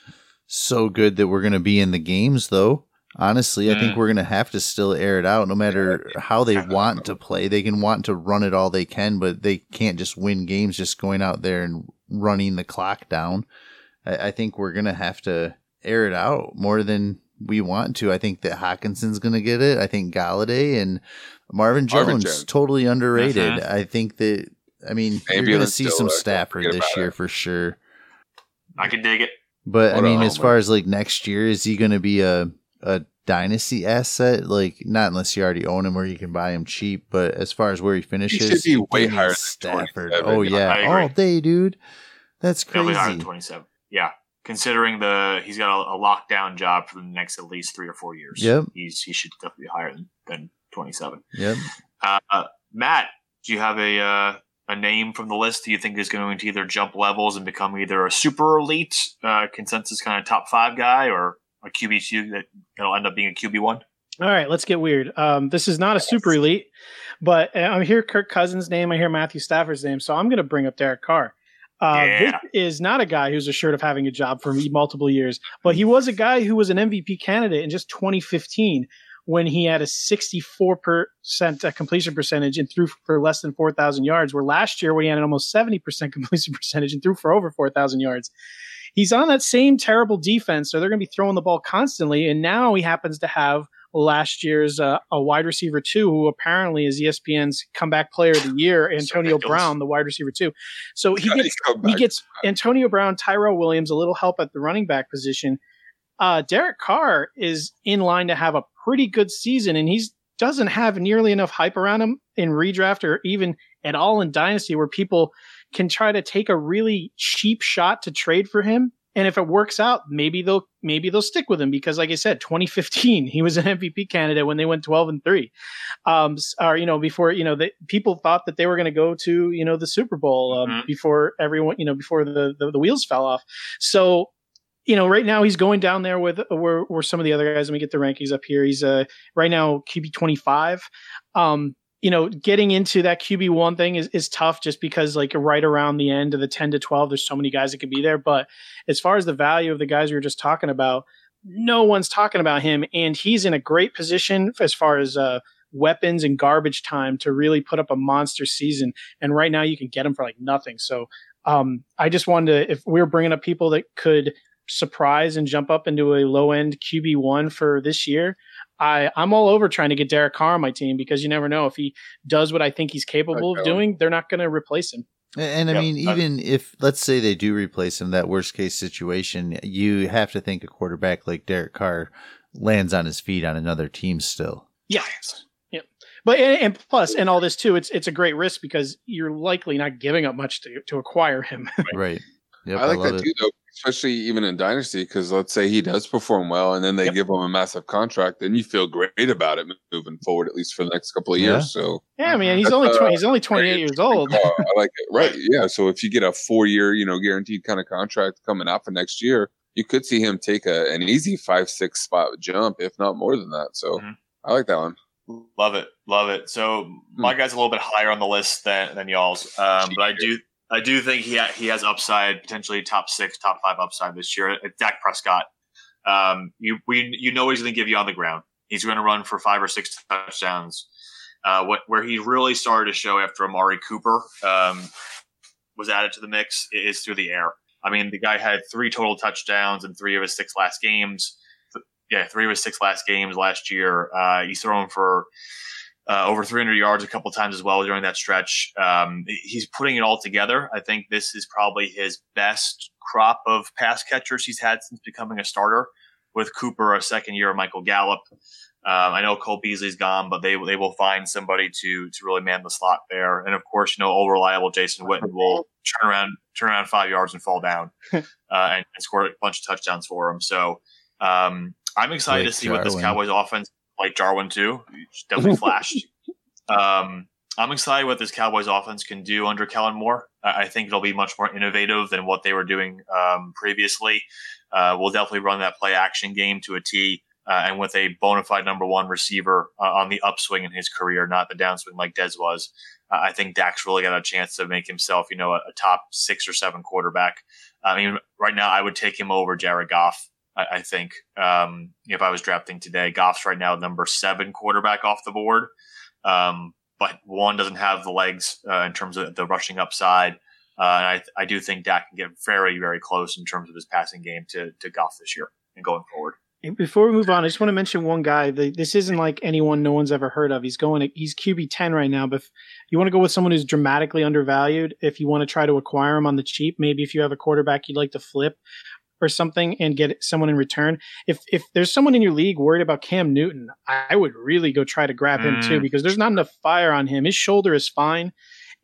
so good that we're going to be in the games, though. Honestly, I think Mm. we're going to have to still air it out no matter how they want to play. They can want to run it all they can, but they can't just win games just going out there and running the clock down. I, I think we're going to have to air it out more than we want to. I think that Hockenson's going to get it. I think Golladay and Marvin Jones, Marvin Jones. totally underrated. Mhm. I think that, I mean, you're going to see some Stafford this year it. for sure. I can dig it. But I What a mean, as far as like next year, is he going to be a a dynasty asset? Like, not unless you already own him or you can buy him cheap. But as far as where he finishes, should be way higher than Stafford. Oh yeah, all day, dude. That's He'll be higher than crazy. 27. Yeah. Considering the he's got a, a lockdown job for the next at least three or four years. Yep. He's he should definitely be higher than, than 27. Yep. Uh, uh, Matt, do you have a uh, a name from the list that you think is going to either jump levels and become either a super elite uh, consensus kind of top five guy or a QB two that will end up being a QB one? All right, let's get weird. Um, this is not a super elite, but uh, I hear Kirk Cousins' name. I hear Matthew Stafford's name, so I'm going to bring up Derek Carr. Uh, Yeah. This is not a guy who's assured of having a job for multiple years, but he was a guy who was an MVP candidate in just 2015 when he had a 64% uh, completion percentage and threw for less than 4,000 yards. Where last year, when he had an almost 70% completion percentage and threw for over 4,000 yards, he's on that same terrible defense, so they're going to be throwing the ball constantly. And now he happens to have last year's uh, a wide receiver two, who apparently is ESPN's comeback player of the year, Antonio. Brown, the wide receiver two. So he gets he gets Antonio Brown, Tyrell Williams, a little help at the running back position. Uh, Derek Carr is in line to have a pretty good season, and he's doesn't have nearly enough hype around him in redraft or even at all in dynasty, where people can try to take a really cheap shot to trade for him. And if it works out, maybe they'll maybe they'll stick with him because, like I said, 2015 he was an MVP candidate when they went 12 and three, um, or you know before you know the, people thought that they were going to go to you know the Super Bowl um, Mhm. before everyone you know before the, the the wheels fell off. So you know right now he's going down there with where where some of the other guys. Let me get the rankings up here. He's uh right now QB 25. Um, you know, getting into that QB one thing is, is tough just because like right around the end of the 10 to 12, there's so many guys that could be there. But as far as the value of the guys we were just talking about, no one's talking about him. And he's in a great position as far as uh, weapons and garbage time to really put up a monster season. And right now you can get him for like nothing. So um, I just wanted to, if we were bringing up people that could surprise and jump up into a low end QB one for this year, I, I'm all over trying to get Derek Carr on my team because you never know if he does what I think he's capable of doing, they're not going to replace him. And I Yep. mean, Uh, even if let's say they do replace him, that worst case situation, you have to think a quarterback like Derek Carr lands on his feet on another team still. Yeah. Yeah. But and, and plus, and all this too, it's it's a great risk because you're likely not giving up much to to acquire him. Right. Yep, I like love that it. too, though, especially even in Dynasty, because let's say he does perform well and then they Yep. give him a massive contract, then you feel great about it moving forward, at least for the next couple of Yeah. years. So yeah, I mean, he's That's, only uh, 20, he's only 28 years old. I like it. Right. Yeah. So if you get a four year, you know, guaranteed kind of contract coming out for next year, you could see him take a, an easy five, six spot jump, if not more than that. So Mhm. I like that one. Love it, love it. So Hmm. my guy's a little bit higher on the list than, than y'all's, um, but I do I do think he ha- he has upside, potentially top six, top five upside this year. It's Dak Prescott. Um, you we you know he's going to give you on the ground. He's going to run for five or six touchdowns. Uh, what where he really started to show after Amari Cooper um, was added to the mix is through the air. I mean, the guy had three total touchdowns in three of his six last games. Yeah, three of his six last games last year. Uh, he's thrown for uh, over 300 yards a couple times as well during that stretch. Um, he's putting it all together. I think this is probably his best crop of pass catchers he's had since becoming a starter. With Cooper, a second year, Michael Gallup. Um, I know Cole Beasley's gone, but they they will find somebody to to really man the slot there. And of course, you know, all reliable Jason Witten will turn around turn around five yards and fall down uh, and, and, score a bunch of touchdowns for him. So um, I'm excited to see Jarwin. what this Cowboys offense like Jarwin too. Definitely flashed. Um, I'm excited what this Cowboys offense can do under Kellen Moore. I think it'll be much more innovative than what they were doing um, previously. Uh, we'll definitely run that play action game to a T. Uh, and with a bona fide number one receiver uh, on the upswing in his career, not the downswing like Dez was, uh, I think Dak's really got a chance to make himself, you know, a, a, top six or seven quarterback. I mean, right now I would take him over Jared Goff. I, I think um, if I was drafting today, Goff's right now number seven quarterback off the board, um, but one doesn't have the legs uh, in terms of the rushing upside. Uh, and I, I do think Dak can get very, very close in terms of his passing game to, to Goff this year and going forward. Before we move on, I just want to mention one guy. This isn't like anyone no one's ever heard of. He's going. He's QB ten right now. But if you want to go with someone who's dramatically undervalued, if you want to try to acquire him on the cheap, maybe if you have a quarterback you'd like to flip or something and get someone in return. If if there's someone in your league worried about Cam Newton, I would really go try to grab him too mm. because there's not enough fire on him. His shoulder is fine.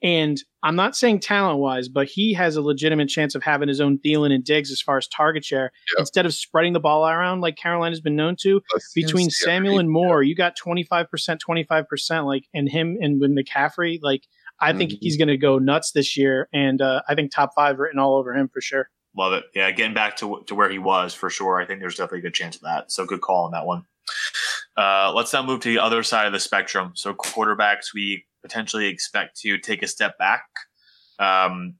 And I'm not saying talent wise, but he has a legitimate chance of having his own Thielen and Diggs as far as target share. Yep. Instead of spreading the ball around like Carolina's been known to, between Samuel and Moore, you got 25%, 25%, like, and him and with McCaffrey, like, I think mm-hmm. he's going to go nuts this year. And uh, I think top five written all over him for sure. Love it. Yeah, getting back to, to where he was for sure. I think there's definitely a good chance of that. So good call on that one. Uh, let's now move to the other side of the spectrum. So quarterbacks, we potentially expect to take a step back. Um,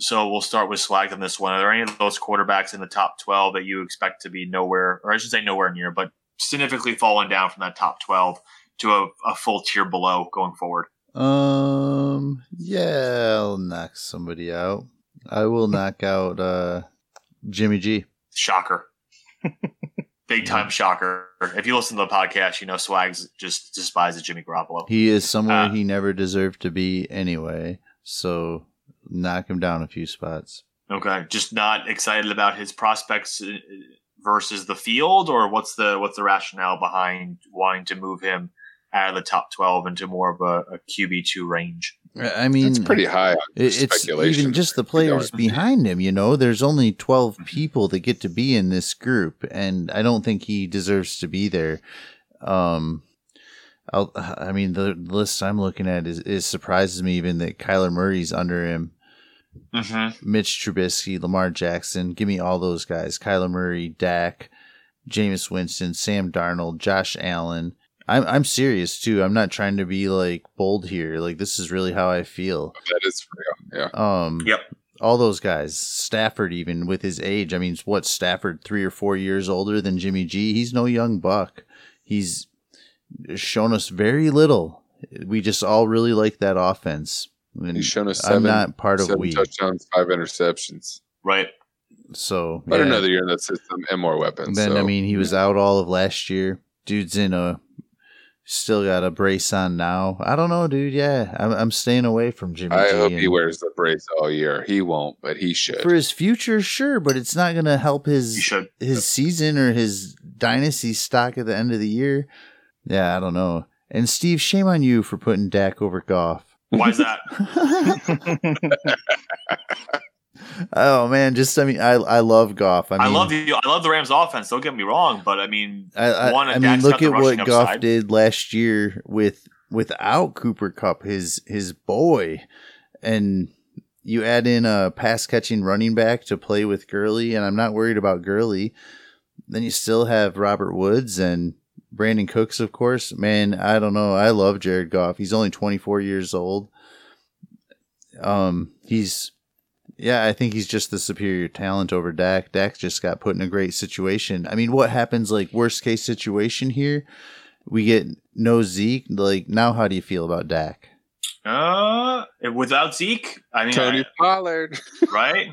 so we'll start with Swag on this one. Are there any of those quarterbacks in the top 12 that you expect to be nowhere, or I should say nowhere near, but significantly falling down from that top 12 to a, a full tier below going forward? Um, yeah, I'll knock somebody out. I will knock out uh, Jimmy G. Shocker. big time shocker. If you listen to the podcast, you know Swags just despises Jimmy Garoppolo. He is somewhere uh, he never deserved to be anyway. So knock him down a few spots. Okay, just not excited about his prospects uh, versus the field, or what's the what's the rationale behind wanting to move him out of the top twelve into more of a, a QB two range? I mean, it's pretty high. It's even just the players behind him. You know, there's only 12 mm-hmm. people that get to be in this group, and I don't think he deserves to be there. Um, I'll, i mean, the list I'm looking at is, is surprises me even that Kyler Murray's under him. Mm-hmm. Mitch Trubisky, Lamar Jackson, give me all those guys. Kyler Murray, Dak, Jameis Winston, Sam Darnold, Josh Allen, I'm I'm serious too. I'm not trying to be like bold here. Like this is really how I feel. That is real. Yeah. Um. Yep. All those guys, Stafford, even with his age. I mean, what Stafford, three or four years older than Jimmy G. He's no young buck. He's shown us very little. We just all really like that offense. And He's shown us seven. I'm not part of we touchdowns, five interceptions. Right. So but yeah. another year in that system and more weapons. Then so. I mean, he was out all of last year. Dude's in a Still got a brace on now. I don't know, dude. Yeah, I'm, I'm staying away from Jimmy. I G hope he wears the brace all year. He won't, but he should for his future. Sure, but it's not going to help his his season or his dynasty stock at the end of the year. Yeah, I don't know. And Steve, shame on you for putting Dak over Goff. Why is that? oh man, just I mean, I I love Goff. I, mean, I love you. I love the Rams' offense. Don't get me wrong, but I mean, I, I, one, I mean, look at what Goff did last year with without Cooper Kupp, his his boy, and you add in a pass catching running back to play with Gurley, and I'm not worried about Gurley. Then you still have Robert Woods and Brandin Cooks, of course. Man, I don't know. I love Jared Goff. He's only 24 years old. Um, he's yeah, I think he's just the superior talent over Dak. Dak just got put in a great situation. I mean, what happens like worst case situation here? We get no Zeke. Like now, how do you feel about Dak? Uh, without Zeke, I mean Tony I, Pollard, right?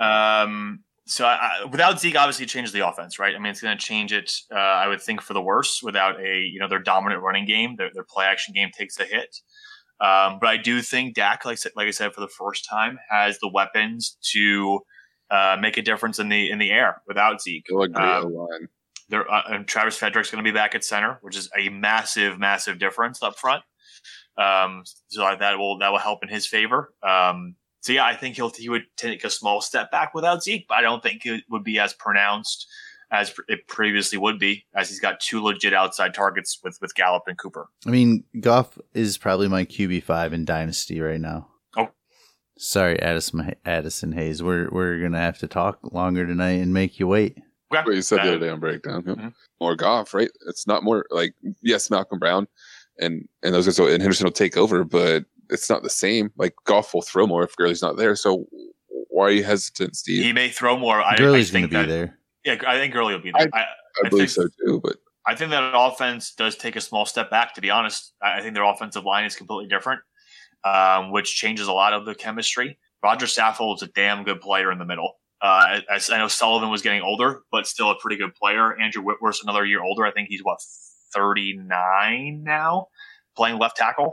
um, so I, without Zeke, obviously, it changes the offense, right? I mean, it's going to change it. Uh, I would think for the worse. Without a you know their dominant running game, their, their play action game takes a hit. Um, but I do think Dak, like, like I said, for the first time, has the weapons to uh, make a difference in the in the air without Zeke. Great Um, line. there, uh, and Travis Frederick's going to be back at center, which is a massive, massive difference up front. Um, so that will that will help in his favor. Um, so yeah, I think he'll he would take a small step back without Zeke, but I don't think it would be as pronounced as it previously would be, as he's got two legit outside targets with with Gallup and Cooper. I mean, Goff is probably my QB five in Dynasty right now. Oh. sorry, Addison Addison Hayes. We're we're gonna have to talk longer tonight and make you wait. Okay. What you said the Uh, other day on breakdown. Yep. Mhm. More Goff, right? It's not more like yes, Malcolm Brown and and those guys will, and Henderson will take over, but it's not the same. Like Goff will throw more if Gurley's not there. So why are you hesitant, Steve? he may throw more. I, I Gurley's gonna be that, there. Yeah, I think Gurley will be there. I, I I believe think- so too, but I think that offense does take a small step back. To be honest, I think their offensive line is completely different, um, which changes a lot of the chemistry. Roger Saffold is a damn good player in the middle. Uh, I, I know Sullivan was getting older, but still a pretty good player. Andrew Whitworth's another year older. I think he's what thirty nine now, playing left tackle.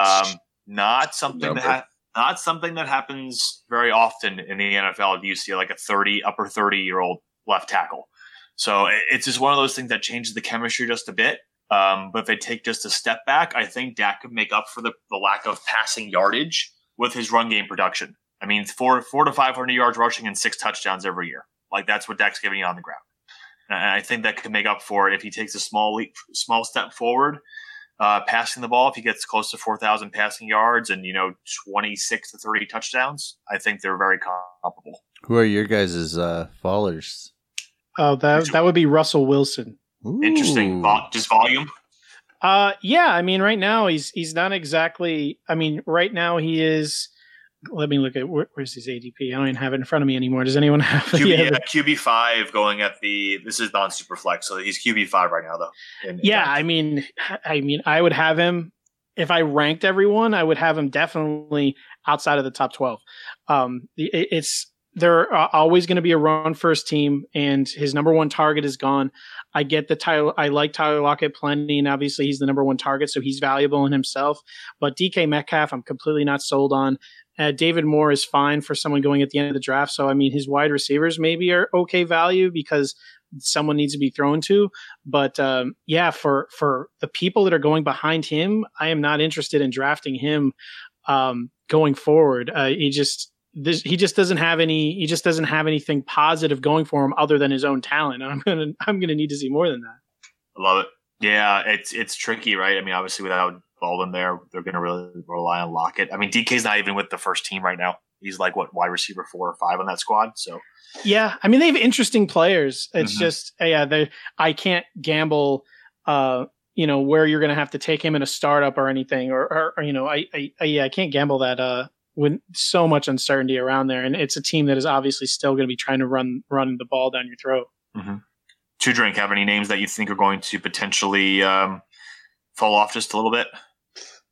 Um, not something that ha- not something that happens very often in the NFL. Do you see like a thirty upper thirty year old left tackle? So it's just one of those things that changes the chemistry just a bit. Um, but if they take just a step back, I think Dak could make up for the, the lack of passing yardage with his run game production. I mean, four four to five hundred yards rushing and six touchdowns every year. Like that's what Dak's giving you on the ground. And I think that could make up for it if he takes a small leap, small step forward, uh, passing the ball. If he gets close to four thousand passing yards and you know twenty six to thirty touchdowns, I think they're very comparable. Who are your guys' uh? Oh, that that would be Russell Wilson. Interesting, Ooh. Vol- just volume. Uh, yeah. I mean, right now he's he's not exactly. I mean, right now he is. Let me look at where, where's his ADP. I don't even have it in front of me anymore. Does anyone have? QB, yeah, yeah, QB five going at the this is non super flex, so he's QB five right now though. in- in yeah, Dynasty. I mean, I mean, I would have him if I ranked everyone. I would have him definitely outside of the top twelve. Um, it, it's they're uh, always going to be a run first team, and his number one target is gone. I get the Tyler. I like Tyler Lockett plenty, and obviously he's the number one target, so he's valuable in himself. But DK Metcalf, I'm completely not sold on. Uh, David Moore is fine for someone going at the end of the draft. So I mean, his wide receivers maybe are okay value because someone needs to be thrown to. But um, yeah, for for the people that are going behind him, I am not interested in drafting him um, going forward. Uh, he just this, he just doesn't have any. He just doesn't have anything positive going for him other than his own talent. And I'm gonna I'm gonna need to see more than that. I love it. Yeah, it's it's tricky, right? I mean, obviously without Baldwin there, they're going to really rely on Lockett. I mean, DK's not even with the first team right now. He's like what wide receiver four or five on that squad. So Yeah, I mean they have interesting players. It's Mhm. just yeah, they I can't gamble. Uh, you know where you're going to have to take him in a startup or anything, or, or, or you know I, I, I yeah I can't gamble that. Uh, with so much uncertainty around there, and it's a team that is obviously still going to be trying to run run the ball down your throat. to drink, have any names that you think are going to potentially um, fall off just a little bit?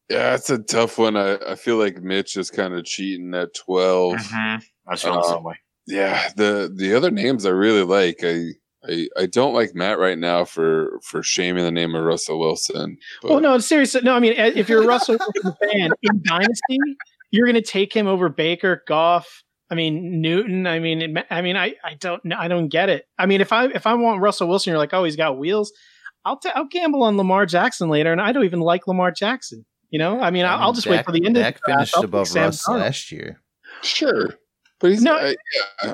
yeah, it's a tough one. I, I feel like Mitch is kind of cheating at 12 Mm-hmm. I was feeling the same way. Yeah, the the other names I really like. I I, I don't like Matt right now for for shaming the name of Russell Wilson. But Well, no, seriously, no. I mean, if you're a Russell Wilson fan in Dynasty, you're going to take him over Baker, Goff. I mean, Newton. I mean, it, I mean, I, I don't, know- I don't get it. I mean, if I if I want Russell Wilson, you're like, oh, he's got wheels. I'll t- I'll gamble on Lamar Jackson later, and I don't even like Lamar Jackson. You know, I mean, I'll, I'll just wait for the end Dak of the finished I'll above Sam Russ Darnold. last year. sure, but he's No. I, yeah.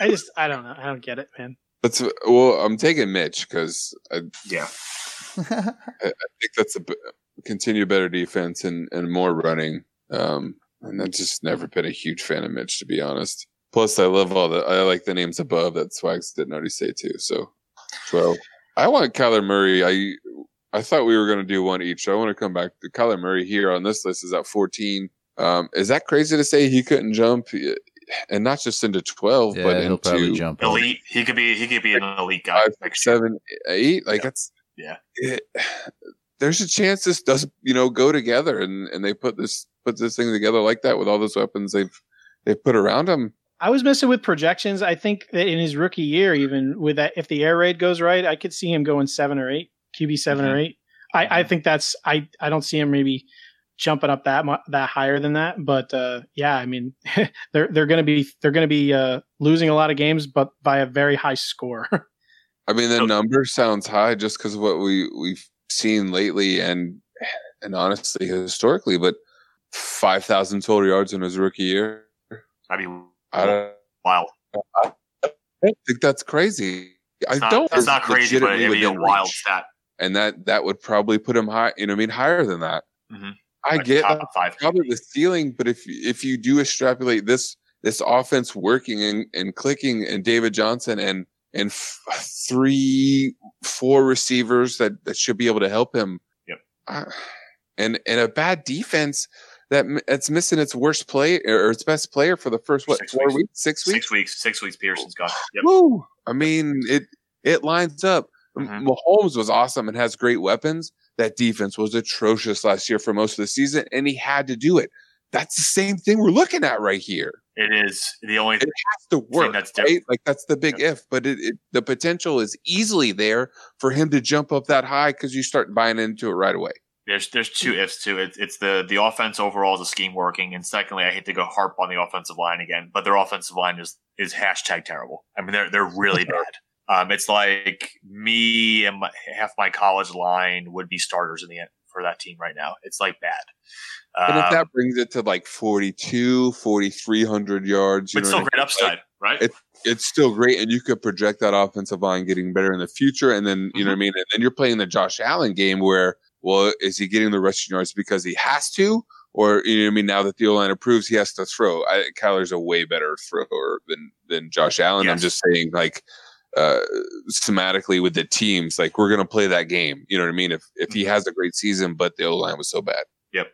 I just, I don't know. I don't get it, man. That's well, I'm taking Mitch because I, Yeah. I think that's a b- continue better defense and and more running. Um, and I've just never been a huge fan of Mitch to be honest. Plus, I love all the I like the names above that Swags didn't already say too. So, twelve. I want Kyler Murray. I I thought we were going to do one each. So I want to come back to Kyler Murray here on this list is at 14. Um, is that crazy to say he couldn't jump and not just into 12, yeah, but he'll probably into jump. up. Elite. He could be. He could be an elite guy five, next year. seven, eight? Like Yeah. that's Yeah. It, there's a chance this does you know go together and and they put this put this thing together like that with all those weapons they've they've put around him. I was messing with projections. I think that in his rookie year, even with that, if the air raid goes right, I could see him going seven or eight, QB 7 Mhm. or eight. I, I think that's I I don't see him maybe jumping up that mu- that higher than that. But uh, yeah, I mean they're they're gonna be they're gonna be uh, losing a lot of games, but by a very high score. I mean, the So- number sounds high just because of what we we've seen lately, and and honestly historically. But five thousand total yards in his rookie year, That'd be I don't, wild. I don't think that's crazy. I not, don't. That's not crazy, but it'd be a wild reach. stat. and that that would probably put him high. You know, I mean, higher than that. Mhm. I Like get five. probably the ceiling, but if if you do extrapolate this this offense working and, and clicking, and David Johnson and and f- three four receivers that that should be able to help him. Yep. Uh, and and a bad defense that that's missing its worst play or its best player for the first what Six four weeks. weeks, six weeks. Six weeks. Six weeks. Peterson's gone. Yep. Woo! I mean, it it lines up. M- Mhm. Mahomes was awesome and has great weapons. That defense was atrocious last year for most of the season, and he had to do it. That's the same thing we're looking at right here. It is the only thing It has to work, that's right? Like that's the big if, but it, it the potential is easily there for him to jump up that high because you start buying into it right away. there's there's two ifs too. It's it's the the offense overall is a scheme working, and secondly, I hate to go harp on the offensive line again, but their offensive line is is hashtag terrible. I mean, they're they're really bad. Um, it's like me and my, half my college line would be starters in the end for that team right now. It's like bad. And if Um, that brings it to like 42, 4,300 yards, you but know, still what I great mean? upside, right? It- it's still great, and you could project that offensive line getting better in the future. And then you know what I mean. And then you're playing the Josh Allen game where, well, is he getting the rushing yards because he has to, or you know what I mean? Now that the O line approves, he has to throw. I, Kyler's a way better thrower than than Josh Allen. I'm just saying, like uh schematically with the teams, like we're gonna play that game. You know what I mean? If if he has a great season, but the O line was so bad. Yep.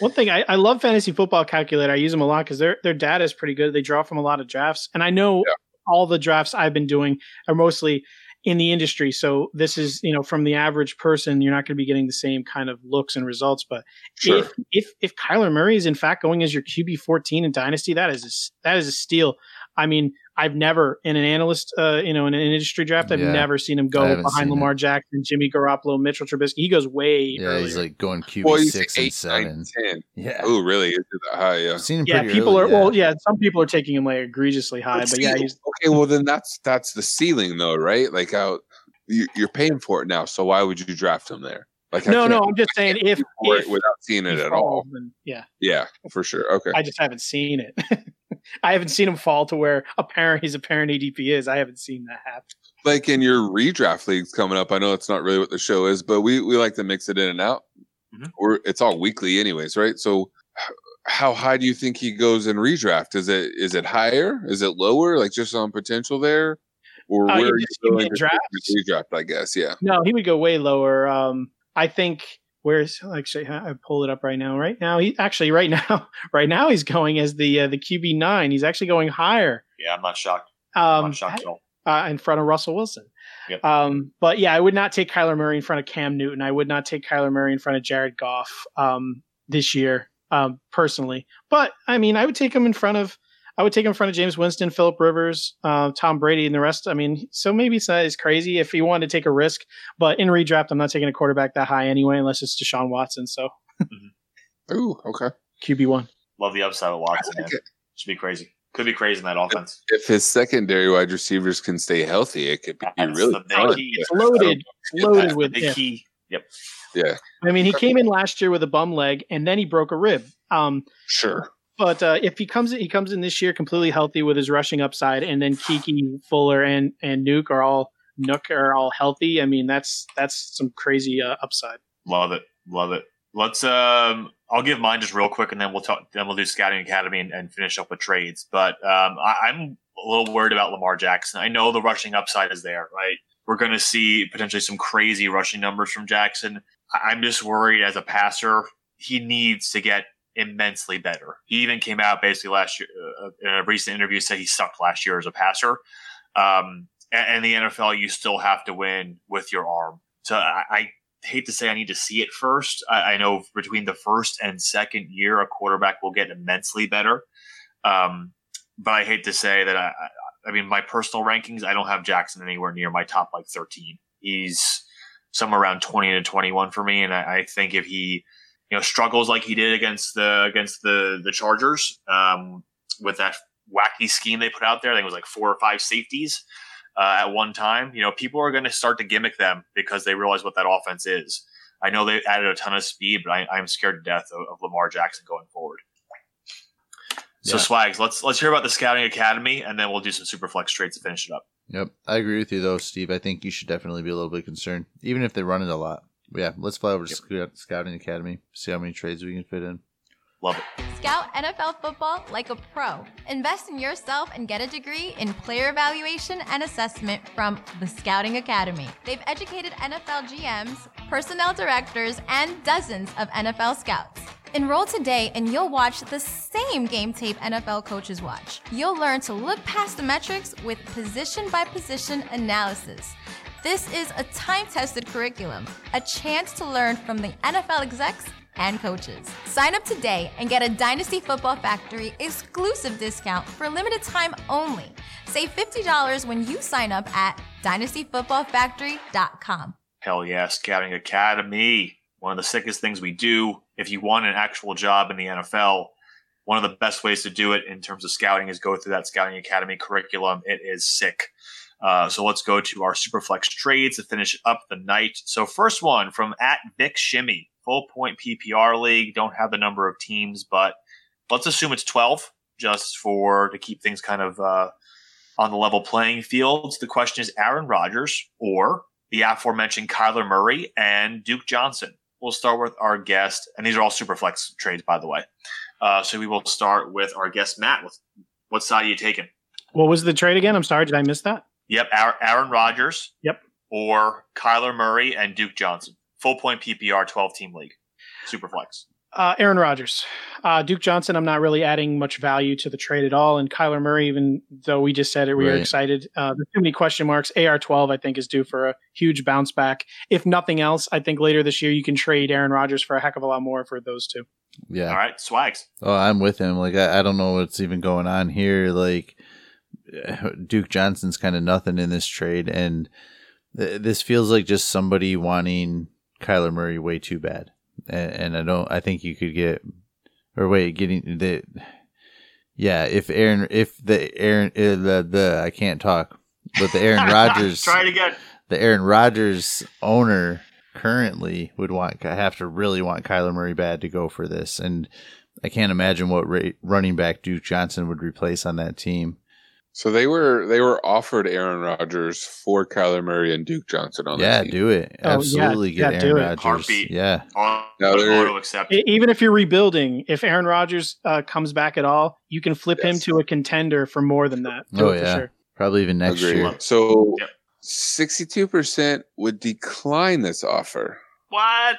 One thing I, I love fantasy football calculator. I use them a lot because their their data is pretty good. They draw from a lot of drafts, and I know Yeah. all the drafts I've been doing are mostly in the industry. So this is you know from the average person, you're not going to be getting the same kind of looks and results. But Sure. if if if Kyler Murray is in fact going as your QB 14 in Dynasty, that is a, s- that is a steal. I mean, I've never in an analyst, uh, you know, in an industry draft, I've Yeah. never seen him go behind seen Lamar Jackson, Jimmy Garoppolo, Mitchell Trubisky. He goes way Yeah, earlier. he's like going QB Well, you six say and eight, seven. nine, ten. Yeah, Oh, really? Is it that high? Yeah. I've seen him yeah, people early, are well, yeah. Some people are taking him like egregiously high, but, But yeah, see, he's okay. Well, then that's that's the ceiling, though, right? Like how you, you're paying for it now, so why would you draft him there? Like I no, no. I'm just saying if, pay for it if without seeing it at all. then yeah, Yeah, for sure. Okay. I just haven't seen it. I haven't seen him fall to where apparent his apparent ADP is. I haven't seen that happen. like in your redraft leagues coming up, I know it's not really what the show is, but we we like to mix it in and out. Mhm. Or it's all weekly, anyways, right? So. How high do you think he goes in redraft? Is it is it higher? Is it lower? Like just on potential there, or Uh, where are you going draft? redraft? I guess, yeah. No, he would go way lower. Um, I think where's actually I pull it up right now. Right now, he actually right now right now he's going as the uh, the QB nine. He's actually going higher. yeah, I'm not shocked. I'm Um, not shocked at all. uh, in front of Russell Wilson. Yep. Um, but yeah, I would not take Kyler Murray in front of Cam Newton. I would not take Kyler Murray in front of Jared Goff um, this year, um, personally. But I mean, I would take him in front of. I would take him in front of James Winston, Philip Rivers, uh, Tom Brady, and the rest. I mean, so maybe it's not as crazy if he wanted to take a risk. But in redraft, I'm not taking a quarterback that high anyway, unless it's Deshaun Watson. So Ooh, okay. QB one. Love the upside of Watson. I Man. like. Should be crazy. Could be crazy in that offense. If his secondary wide receivers can stay healthy, it could be That's really the big fun. key. It's loaded, loaded That's the with big ifs. key. Yep. Yeah, I mean, he came in last year with a bum leg, and then he broke a rib. Um, sure. But uh, if he comes, he comes in this year completely healthy with his rushing upside, and then Keke, Fuller, and and Nuk are all Nuk are all healthy. I mean, that's that's some crazy uh, upside. Love it. Love it. Let's um I'll give mine just real quick and then we'll talk then we'll do scouting academy and, and finish up with trades. But um I, I'm a little worried about Lamar Jackson. I know the rushing upside is there, right? We're gonna see potentially some crazy rushing numbers from Jackson. I'm just worried as a passer, he needs to get immensely better. He even came out basically last year uh, in a recent interview said he sucked last year as a passer. Um, and, and the NFL, you still have to win with your arm. So I, I hate to say I need to see it first. I, I know between the first and second year, a quarterback will get immensely better. Um, but I hate to say that I, I mean, my personal rankings, I don't have Jackson anywhere near my top like 13. He's somewhere around 20 to 21 for me. And I, I think if he, you know, struggles like he did against the, against the, the Chargers, um, with that wacky scheme they put out there, I think it was like four or five safeties, uh, at one time, you know, people are going to start to gimmick them because they realize what that offense is. I know they added a ton of speed, but I, am scared to death of, of Lamar Jackson going forward. So yeah. Swags, let's let's hear about the scouting academy, and then we'll do some super flex trades to finish it up. Yep, I agree with you though, Steve. I think you should definitely be a little bit concerned, even if they run it a lot. But yeah, let's fly over to yep. scouting academy, see how many trades we can fit in. Love it. Scout NFL football like a pro. Invest in yourself and get a degree in player evaluation and assessment from the Scouting Academy. They've educated NFL GMs, personnel directors, and dozens of NFL scouts. Enroll today and you'll watch the same game tape NFL coaches watch. You'll learn to look past the metrics with position by position analysis. This is a time tested curriculum, a chance to learn from the NFL execs and coaches. Sign up today and get a Dynasty Football Factory exclusive discount for limited time only. Save $50 when you sign up at dynastyfootballfactory.com. Hell yeah, Scouting Academy. One of the sickest things we do if you want an actual job in the NFL. One of the best ways to do it in terms of scouting is go through that Scouting Academy curriculum. It is sick. Uh, so let's go to our Superflex trades to finish up the night. So first one from at Vic Shimmy full point PPR league. Don't have the number of teams, but let's assume it's 12 just for to keep things kind of uh, on the level playing field. The question is Aaron Rodgers or the aforementioned Kyler Murray and Duke Johnson. We'll start with our guest, and these are all super flex trades, by the way. Uh, so we will start with our guest, Matt. What side are you taking? What was the trade again? I'm sorry, did I miss that? Yep, Aaron Rodgers. Yep. Or Kyler Murray and Duke Johnson full point PPR 12 team league, super flex. Uh, Aaron Rodgers, uh, Duke Johnson. I'm not really adding much value to the trade at all, and Kyler Murray. Even though we just said it, we right. are excited. Uh, there's too many question marks. AR12, I think, is due for a huge bounce back. If nothing else, I think later this year you can trade Aaron Rodgers for a heck of a lot more for those two. Yeah. All right, swags. Oh, I'm with him. Like I, I don't know what's even going on here. Like Duke Johnson's kind of nothing in this trade, and th- this feels like just somebody wanting Kyler Murray way too bad, and, and I don't. I think you could get or wait, getting the yeah. If Aaron, if the Aaron, uh, the the I can't talk, but the Aaron Rodgers. Try it again. The Aaron Rodgers owner currently would want I have to really want Kyler Murray bad to go for this, and I can't imagine what running back Duke Johnson would replace on that team. So they were they were offered Aaron Rodgers for Kyler Murray and Duke Johnson on that. yeah, team. do it. Absolutely oh, yeah, get yeah, Aaron Rodgers. Heartbeat. Yeah. auto accept. Even if you're rebuilding, if Aaron Rodgers uh, comes back at all, you can flip yes. him to a contender for more than that. Do oh yeah, sure. probably even next Agreed. year. So sixty-two percent would decline this offer. What?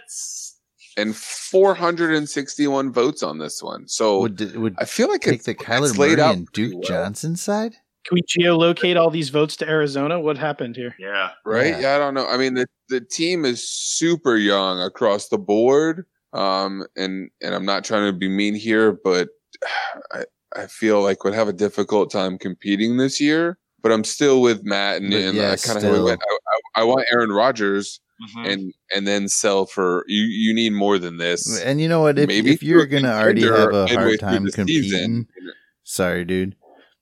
and 461 votes on this one. So would, would I feel like take it's, the Kyler Murray and Duke well. Johnson side. Can we geolocate all these votes to Arizona? What happened here? Yeah, right. Yeah, yeah I don't know. I mean, the the team is super young across the board. Um, and and I'm not trying to be mean here, but I I feel like would have a difficult time competing this year. But I'm still with Matt, and, and yeah, kind of how we went. I, I, I want Aaron Rodgers mm-hmm. and and then sell for you. You need more than this. And you know what? If, Maybe if you're gonna already have a hard time competing, season, sorry, dude.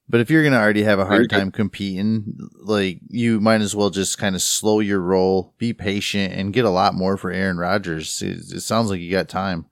But if you're gonna already have a hard time competing, like you might as well just kind of slow your roll, be patient, and get a lot more for Aaron Rodgers. It, it sounds like you got time.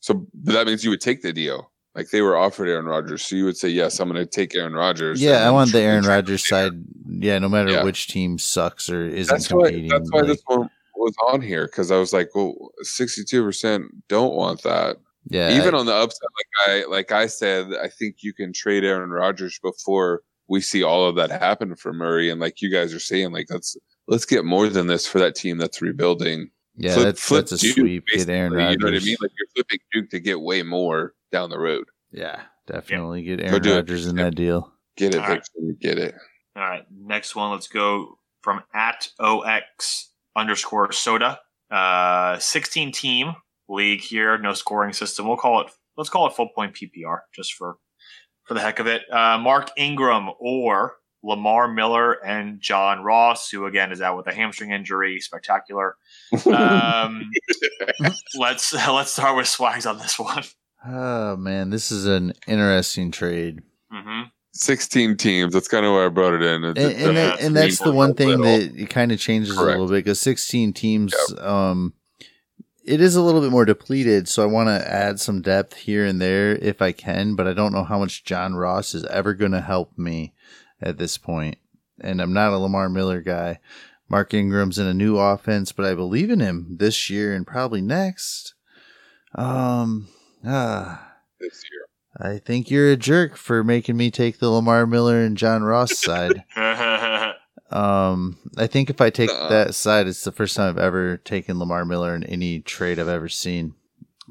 So that means you would take the deal. Like they were offered Aaron Rodgers, so you would say, "Yes, I'm going to take Aaron Rodgers." Yeah, I want the Aaron Rodgers side. Yeah, no matter yeah. which team sucks or isn't that's competing. Why, that's why this one was on here because I was like, well, sixty two percent don't want that. Yeah. Even on the upside, like I like I said, I think you can trade Aaron Rodgers before we see all of that happen for Murray. And like you guys are saying, like let's let's get more than this for that team that's rebuilding. Yeah, flip, that's, flip that's a Duke, sweep. Get Aaron Rodgers. You know what I mean? Like you're flipping Duke to get way more down the road. Yeah, definitely get Aaron Rodgers in that deal. Get it, right. get it. All right, next one. Let's go from at ox underscore soda. Uh, 16 team league here, no scoring system. We'll call it, let's call it full point PPR just for, for the heck of it. Uh, Mark Ingram or Lamar Miller and John Ross, who again is out with a hamstring injury. Spectacular. Um, let's let's start with Swags on this one. Oh man, this is an interesting trade. hmm 16 teams. That's kind of why I brought it in. and, and, that- and that's the one thing little. that it kind of changes a little bit because 16 teams um it is a little bit more depleted so i want to add some depth here and there if i can but i don't know how much john ross is ever going to help me at this point and i'm not a lamar miller guy mark ingram's in a new offense but i believe in him this year and probably next um ah this year. I think you're a jerk for making me take the Lamar Miller and John Ross side. Um, I think if I take Uh-uh. that side, it's the first time I've ever taken Lamar Miller in any trade I've ever seen.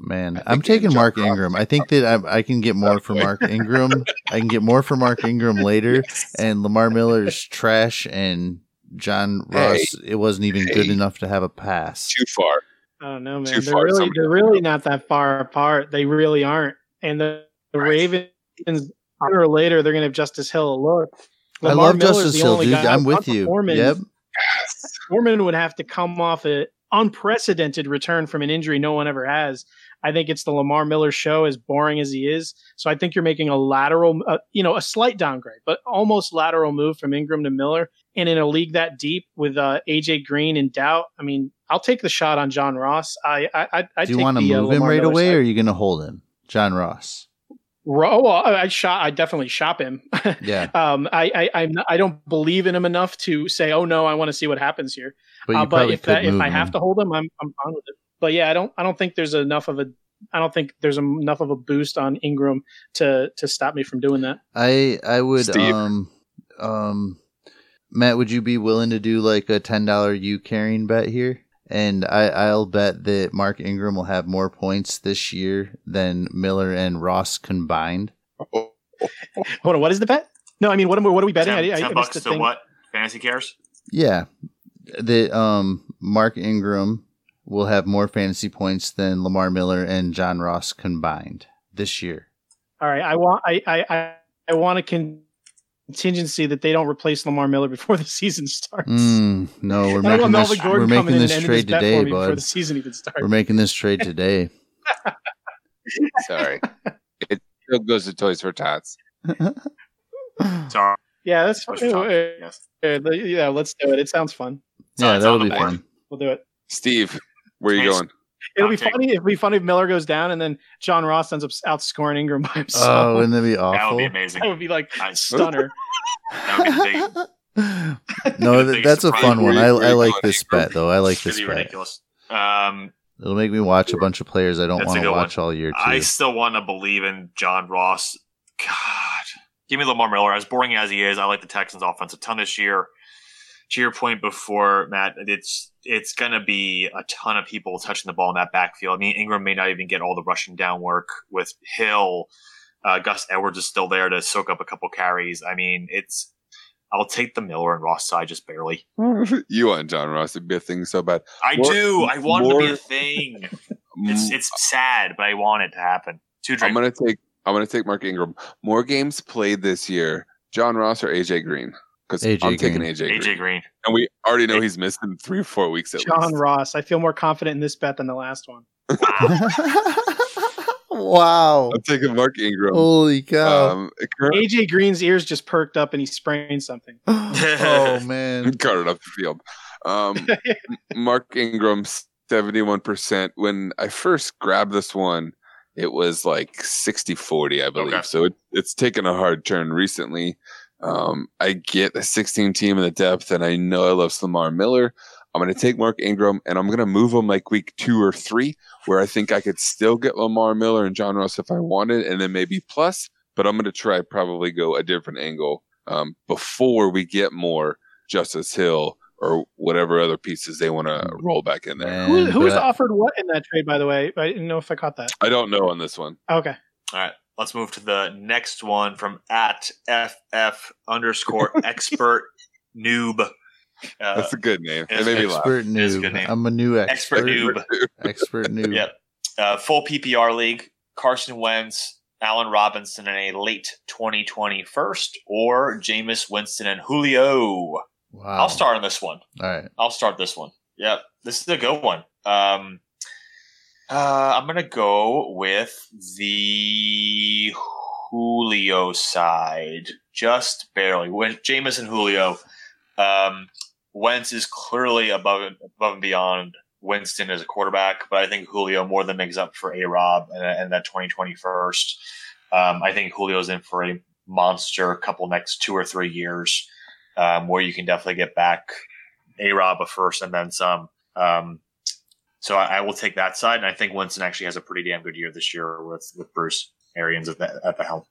Man, I I'm taking Mark Ingram. I think that I, I can get more for Mark Ingram. I can get more for Mark Ingram later, and Lamar Miller's trash and John Ross. It wasn't even good enough to have a pass. Too far. I don't know, Too man. They're far, really they're really not that far apart. They really aren't. And the, the Ravens sooner or later they're gonna have Justice Hill a look. I love Miller's Justice Hill, dude. I'm with you. Foreman, Yep. Foreman would have to come off an unprecedented return from an injury no one ever has. I think it's the Lamar Miller show, as boring as he is. So I think you're making a lateral, uh, you know, a slight downgrade, but almost lateral move from Ingram to Miller. And in a league that deep with uh, AJ Green in doubt, I mean, I'll take the shot on John Ross. I, I, I I'd Do you take want to uh, move him right Miller away, side. or are you going to hold him, John Ross? Ro- oh, I I shot. I definitely shop him. Yeah, um, I, I, I'm not, I don't believe in him enough to say, oh no, I want to see what happens here. but you Uh, but if that, if move I have to hold him, I'm I'm fine with it. But yeah, I don't I don't think there's enough of a I don't think there's enough of a boost on Ingram to to stop me from doing that. I I would Steve. um um Matt, would you be willing to do like a ten dollar you carrying bet here? And I I'll bet that Mark Ingram will have more points this year than Miller and Ross combined. Hold on, what is the bet? No, I mean what am what are we betting? ten, I, I, I ten bucks to thing. what? Fantasy cares. Yeah, that um Mark Ingram will have more fantasy points than Lamar Miller and John Ross combined this year. All right, I want I I I, I want a contingency that they don't replace Lamar Miller before the season starts. Mm, no, we're making this. We're making this trade today, for me before the season even starts. We're making this trade today. sorry. it still goes to Toys for Tots. Sorry. yeah, that's Push fine. for Uh. Yes. yeah, let's do it. It sounds fun. yeah, it's that'll be the fun. We'll do it. Steve, where are you Yes. going? It'll be Okay. funny. It'll be funny if Miller goes down and then John Ross ends up outscoring Ingram by himself. Oh, wouldn't that be awful? That would be amazing. that would be like Nice. stunner. That would be the big. no, the th- biggest that's a fun one. I, I like this Ingram? bet though. I like this bet. ridiculous. Um, It'll make me watch a bunch of players I don't want to good watch all year too. I still want to believe in John Ross. God, give me Lamar Miller. As boring as he is, I like the Texans' offense a ton this year. To your point before, Matt, it's it's going to be a ton of people touching the ball in that backfield. I mean, Ingram may not even get all the rushing down work with Hill. Uh, Gus Edwards is still there to soak up a couple carries. I mean, it's. I'll take the Miller and Ross side just barely. you want John Ross to be a thing so bad. I More- do. I want it to be a thing. It's it's sad, but I want it to happen. Two I'm gonna take I'm gonna take Mark Ingram. More games played this year. John Ross or AJ Green? Because AJ I'm taking AJ Green. AJ Green. And we already know he's missing three or four weeks at least. John least. Ross. I feel more confident in this bet than the last one. wow! I'm taking Mark Ingram. Holy cow! Um, current- AJ Green's ears just perked up and he sprained something. oh man! carted up the field. Um, Mark Ingram, seventy-one percent. When I first grabbed this one, it was like 60-40, I believe. Okay. So it, it's taken a hard turn recently. Um, I get the 16 team in the depth, and I know I love Lamar Miller. I'm going to take Mark Ingram, and I'm going to move him like week two or three, where I think I could still get Lamar Miller and John Ross if I wanted, and then maybe plus. But I'm going to try probably go a different angle um, before we get more Justice Hill or whatever other pieces they want to roll back in there. Man, Who, who's but- offered what in that trade, by the way? I didn't know if I caught that. I don't know on this one. Okay. All right, let's move to the next one from at ff underscore expert noob. Uh, That's a good name. It it's made me laugh. expert a good noob. name. I'm a new expert expert. noob. Expert noob. Yep. Uh, full PPR league. Carson Wentz, Allen Robinson in a late 2020 first, or Jameis Winston and Julio. Wow. I'll start on this one. All right. I'll start this one. Yep, this is a good one. Um, uh, I'm gonna go with the Julio side, just barely. When Jameis and Julio, um, Wentz is clearly above above and beyond Winston as a quarterback, but I think Julio more than makes up for A Rob and, and that 2020 first. Um, I think Julio's in for a monster couple next two or three years, um, where you can definitely get back A Rob a first and then some. Um, so I, I will take that side, and I think Winston actually has a pretty damn good year this year with with Bruce Arians at the, at the helm.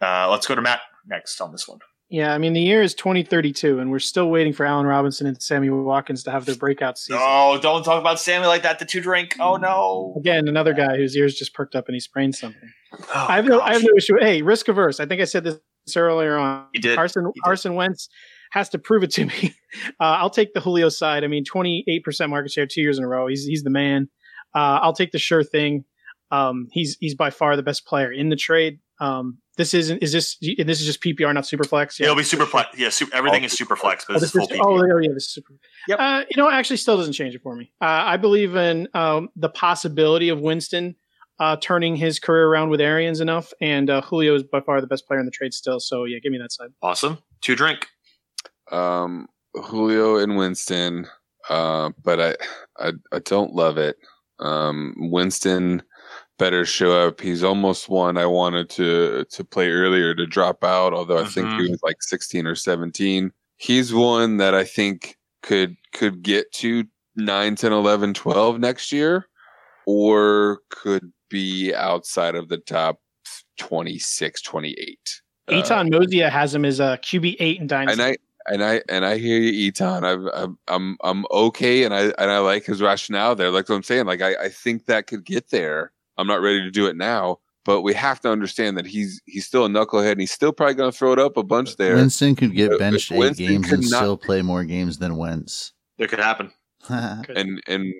Uh, let's go to Matt next on this one. Yeah, I mean the year is 2032, and we're still waiting for Allen Robinson and Sammy Watkins to have their breakout season. Oh, don't talk about Sammy like that. The two drink. Oh no. Again, another guy whose ears just perked up and he sprained something. Oh, I have no, I have no issue. Hey, risk averse. I think I said this earlier on. You did. Carson You did. Carson Wentz has to prove it to me. Uh, I'll take the Julio side. I mean, 28% market share two years in a row. He's he's the man. Uh, I'll take the sure thing. Um, he's he's by far the best player in the trade. Um, this isn't is this this is just PPR, not super flex. It'll be super flex. Yeah, super, everything is super flex, but Oh, this is full is, PPR. oh, yeah, yeah, this is super. Yep. Uh, you know, actually still doesn't change it for me. Uh, I believe in um, the possibility of Winston uh, turning his career around with Arians enough, and uh, Julio is by far the best player in the trade still. So yeah, give me that side. Awesome. Two drink. Um, Julio and Winston, uh, but I, I I don't love it. Um, Winston better show up. He's almost one I wanted to to play earlier to drop out, although I think he Mhm. was like 16 or 17. He's one that I think could could get to 9, 10, 11, 12 next year, or could be outside of the top 26, 28. Uh, Eitan Mozia has him as a QB eight in Dynasty. and I and I and I hear you, Eitan. I'm I'm I'm I'm okay, and I and I like his rationale there. Like what I'm saying, like I I think that could get there. I'm not ready to do it now, but we have to understand that he's he's still a knucklehead, and he's still probably going to throw it up a bunch there. Winston could Uh, get benched eight Winston games and not- still play more games than Wentz. It could happen. and and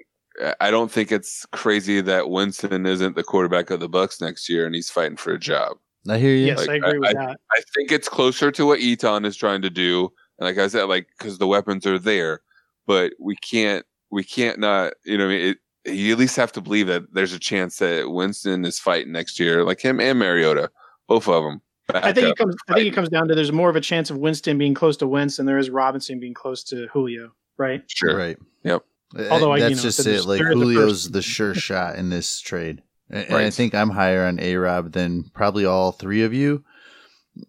I don't think it's crazy that Winston isn't the quarterback of the Bucs next year, and he's fighting for a job. I hear you. yes, like, I agree I- with that. I think it's closer to what Eitan is trying to do. And like I said, like because the weapons are there, but we can't we can't not you know I mean it, you at least have to believe that there's a chance that Winston is fighting next year, like him and Mariota, both of them. I think it comes. I think it comes down to there's more of a chance of Winston being close to Wentz than there is Robinson being close to Julio. Right? sure. Right. Yep. Although I- you that's know, just it. Like they're the Julio's the sure shot in this trade, and, and I think I'm higher on A Rob than probably all three of you.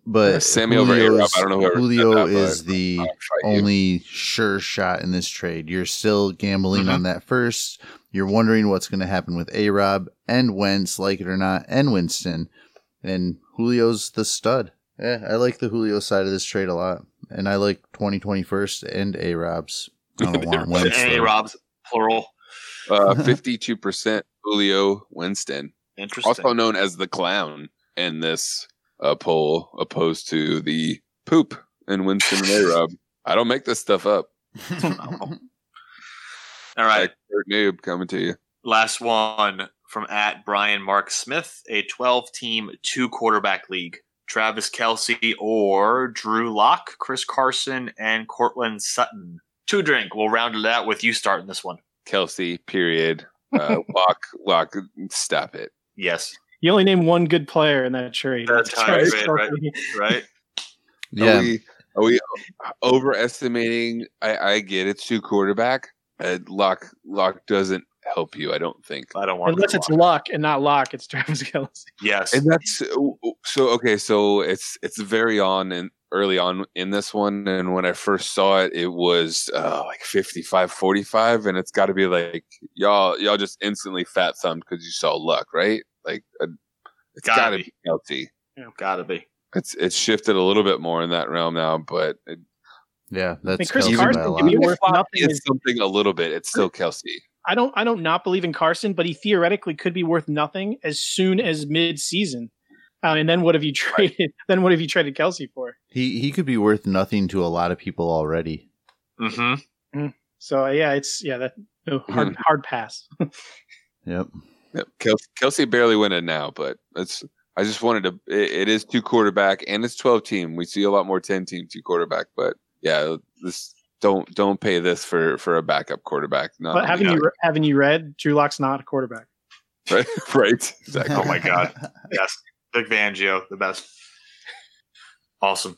But Yeah, Sammy over A-Rob, I don't know whoever said Julio that, but is the I'll you. only sure shot in this trade. You're still gambling Mhm. on that first. You're wondering what's going to happen with A Rob and Wentz, like it or not, and Winston. And Julio's the stud. Yeah, I like the Julio side of this trade a lot. And I like 2021st and A Rob's. I don't want Wentz. Any. Rob's plural. uh, 52% Julio Winston, Interesting. also known as the clown in this uh, poll, opposed to the poop in Winston and A-Rob. I don't make this stuff up. All right. Expert noob coming to you. Last one from at Brian Mark Smith, a 12 team, two quarterback league. Travis Kelce or Drew Lock, Chris Carson, and Courtland Sutton. Two drink. We'll round it out with you starting this one. Kelce, period. Uh, lock, lock, stop it. Yes. You only named one good player in that trade. That's Travis right, right, Right? Yeah. Are we, are we overestimating? I, I get it. Two quarterback. Uh, lock, lock doesn't help you. I don't think. I don't want Unless to it's luck and not lock, it's Travis Kelce. Yes. And that's so okay. So it's it's very on and early on in this one. And when I first saw it, it was uh, like 55, 45. and it's got to be like y'all y'all just instantly fat thumbed because you saw luck, right? Like uh, it's Gotta got to be. be Kelce. Gotta be. It's it's shifted a little bit more in that realm now, but it, Yeah, I mean, that's Chris a Carson lot. can be worth nothing. is Is, something a little bit. It's still Kelce. I don't. I don't not believe in Carson, but he theoretically could be worth nothing as soon as mid-season. Uh, and then what have you traded? Then what have you traded Kelce for? He he could be worth nothing to a lot of people already. Mm-hmm. So uh, yeah, it's yeah that hard Mm-hmm. hard pass. Yep. Yep. Kelce, Kelce barely winning now, but it's I just wanted to. It, it is two quarterback and it's twelve team. We see a lot more ten team two quarterback, but yeah, this don't don't pay this for for a backup quarterback. No, But haven't yeah, you haven't you read Drew Lock's not a quarterback? right? right, exactly. Oh my God. yes, Vic Fangio, the best. Awesome.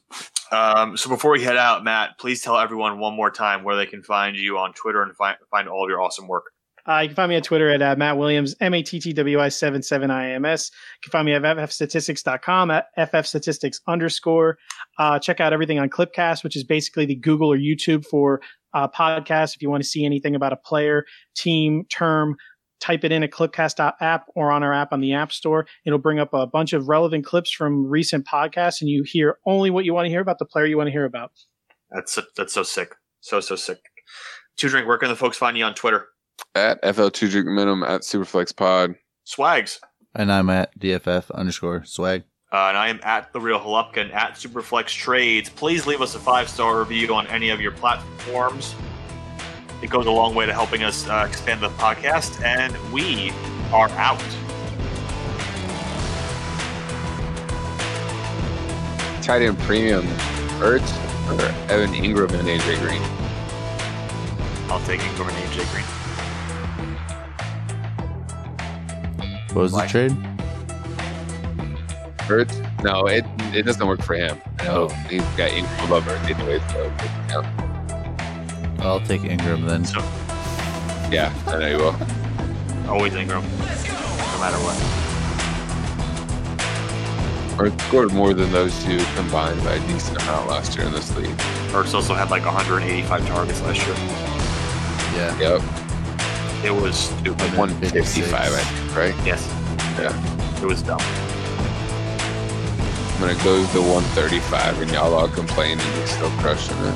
Um, so before we head out, Matt, please tell everyone one more time where they can find you on Twitter and find find all of your awesome work. Uh, you can find me on Twitter at uh, Matt Williams, M A T T W I 7 7 I M S. You can find me at ffstatistics.com at ffstatistics underscore. Uh, check out everything on Clipcast, which is basically the Google or YouTube for uh, podcasts. If you want to see anything about a player, team, term, type it in at Clipcast app or on our app on the App Store. It'll bring up a bunch of relevant clips from recent podcasts, and you hear only what you want to hear about the player you want to hear about. That's so, that's so sick, so so sick. Two drink. Where can the folks find you on Twitter? At FL2 Drink Minimum at Superflex Pod. Swags. And I'm at DFF underscore swag. Uh, and I am at the real Halupka and at Superflex Trades. Please leave us a five star review on any of your platforms. It goes a long way to helping us uh, expand the podcast, and we are out. Tight end premium. Ertz or Evan Engram and AJ Green. I'll take Engram and AJ Green. What was Like- the trade? Ertz? No, it it doesn't work for him. I know oh. he's got Engram above Ertz anyway, so yeah, I'll take Engram then. So yeah I know you will. always Engram, no matter what. Ertz scored more than those two combined by a decent amount last year in this league. Ertz also had like 185 targets last year. Yeah. Yep, It was stupid. then 155, I think, right? Yes. Yeah. It was dumb. When it goes to 135 and y'all all complaining, he's still crushing it.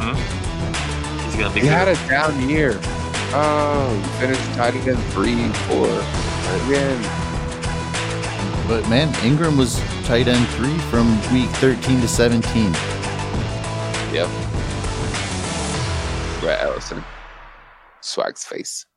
hmm He's gonna be. He good. had a down year. Oh, he finished tight end three, four. Again. But man, Engram was tight end three from week 13 to 17. Yep. Brett Ellison. Swag's face.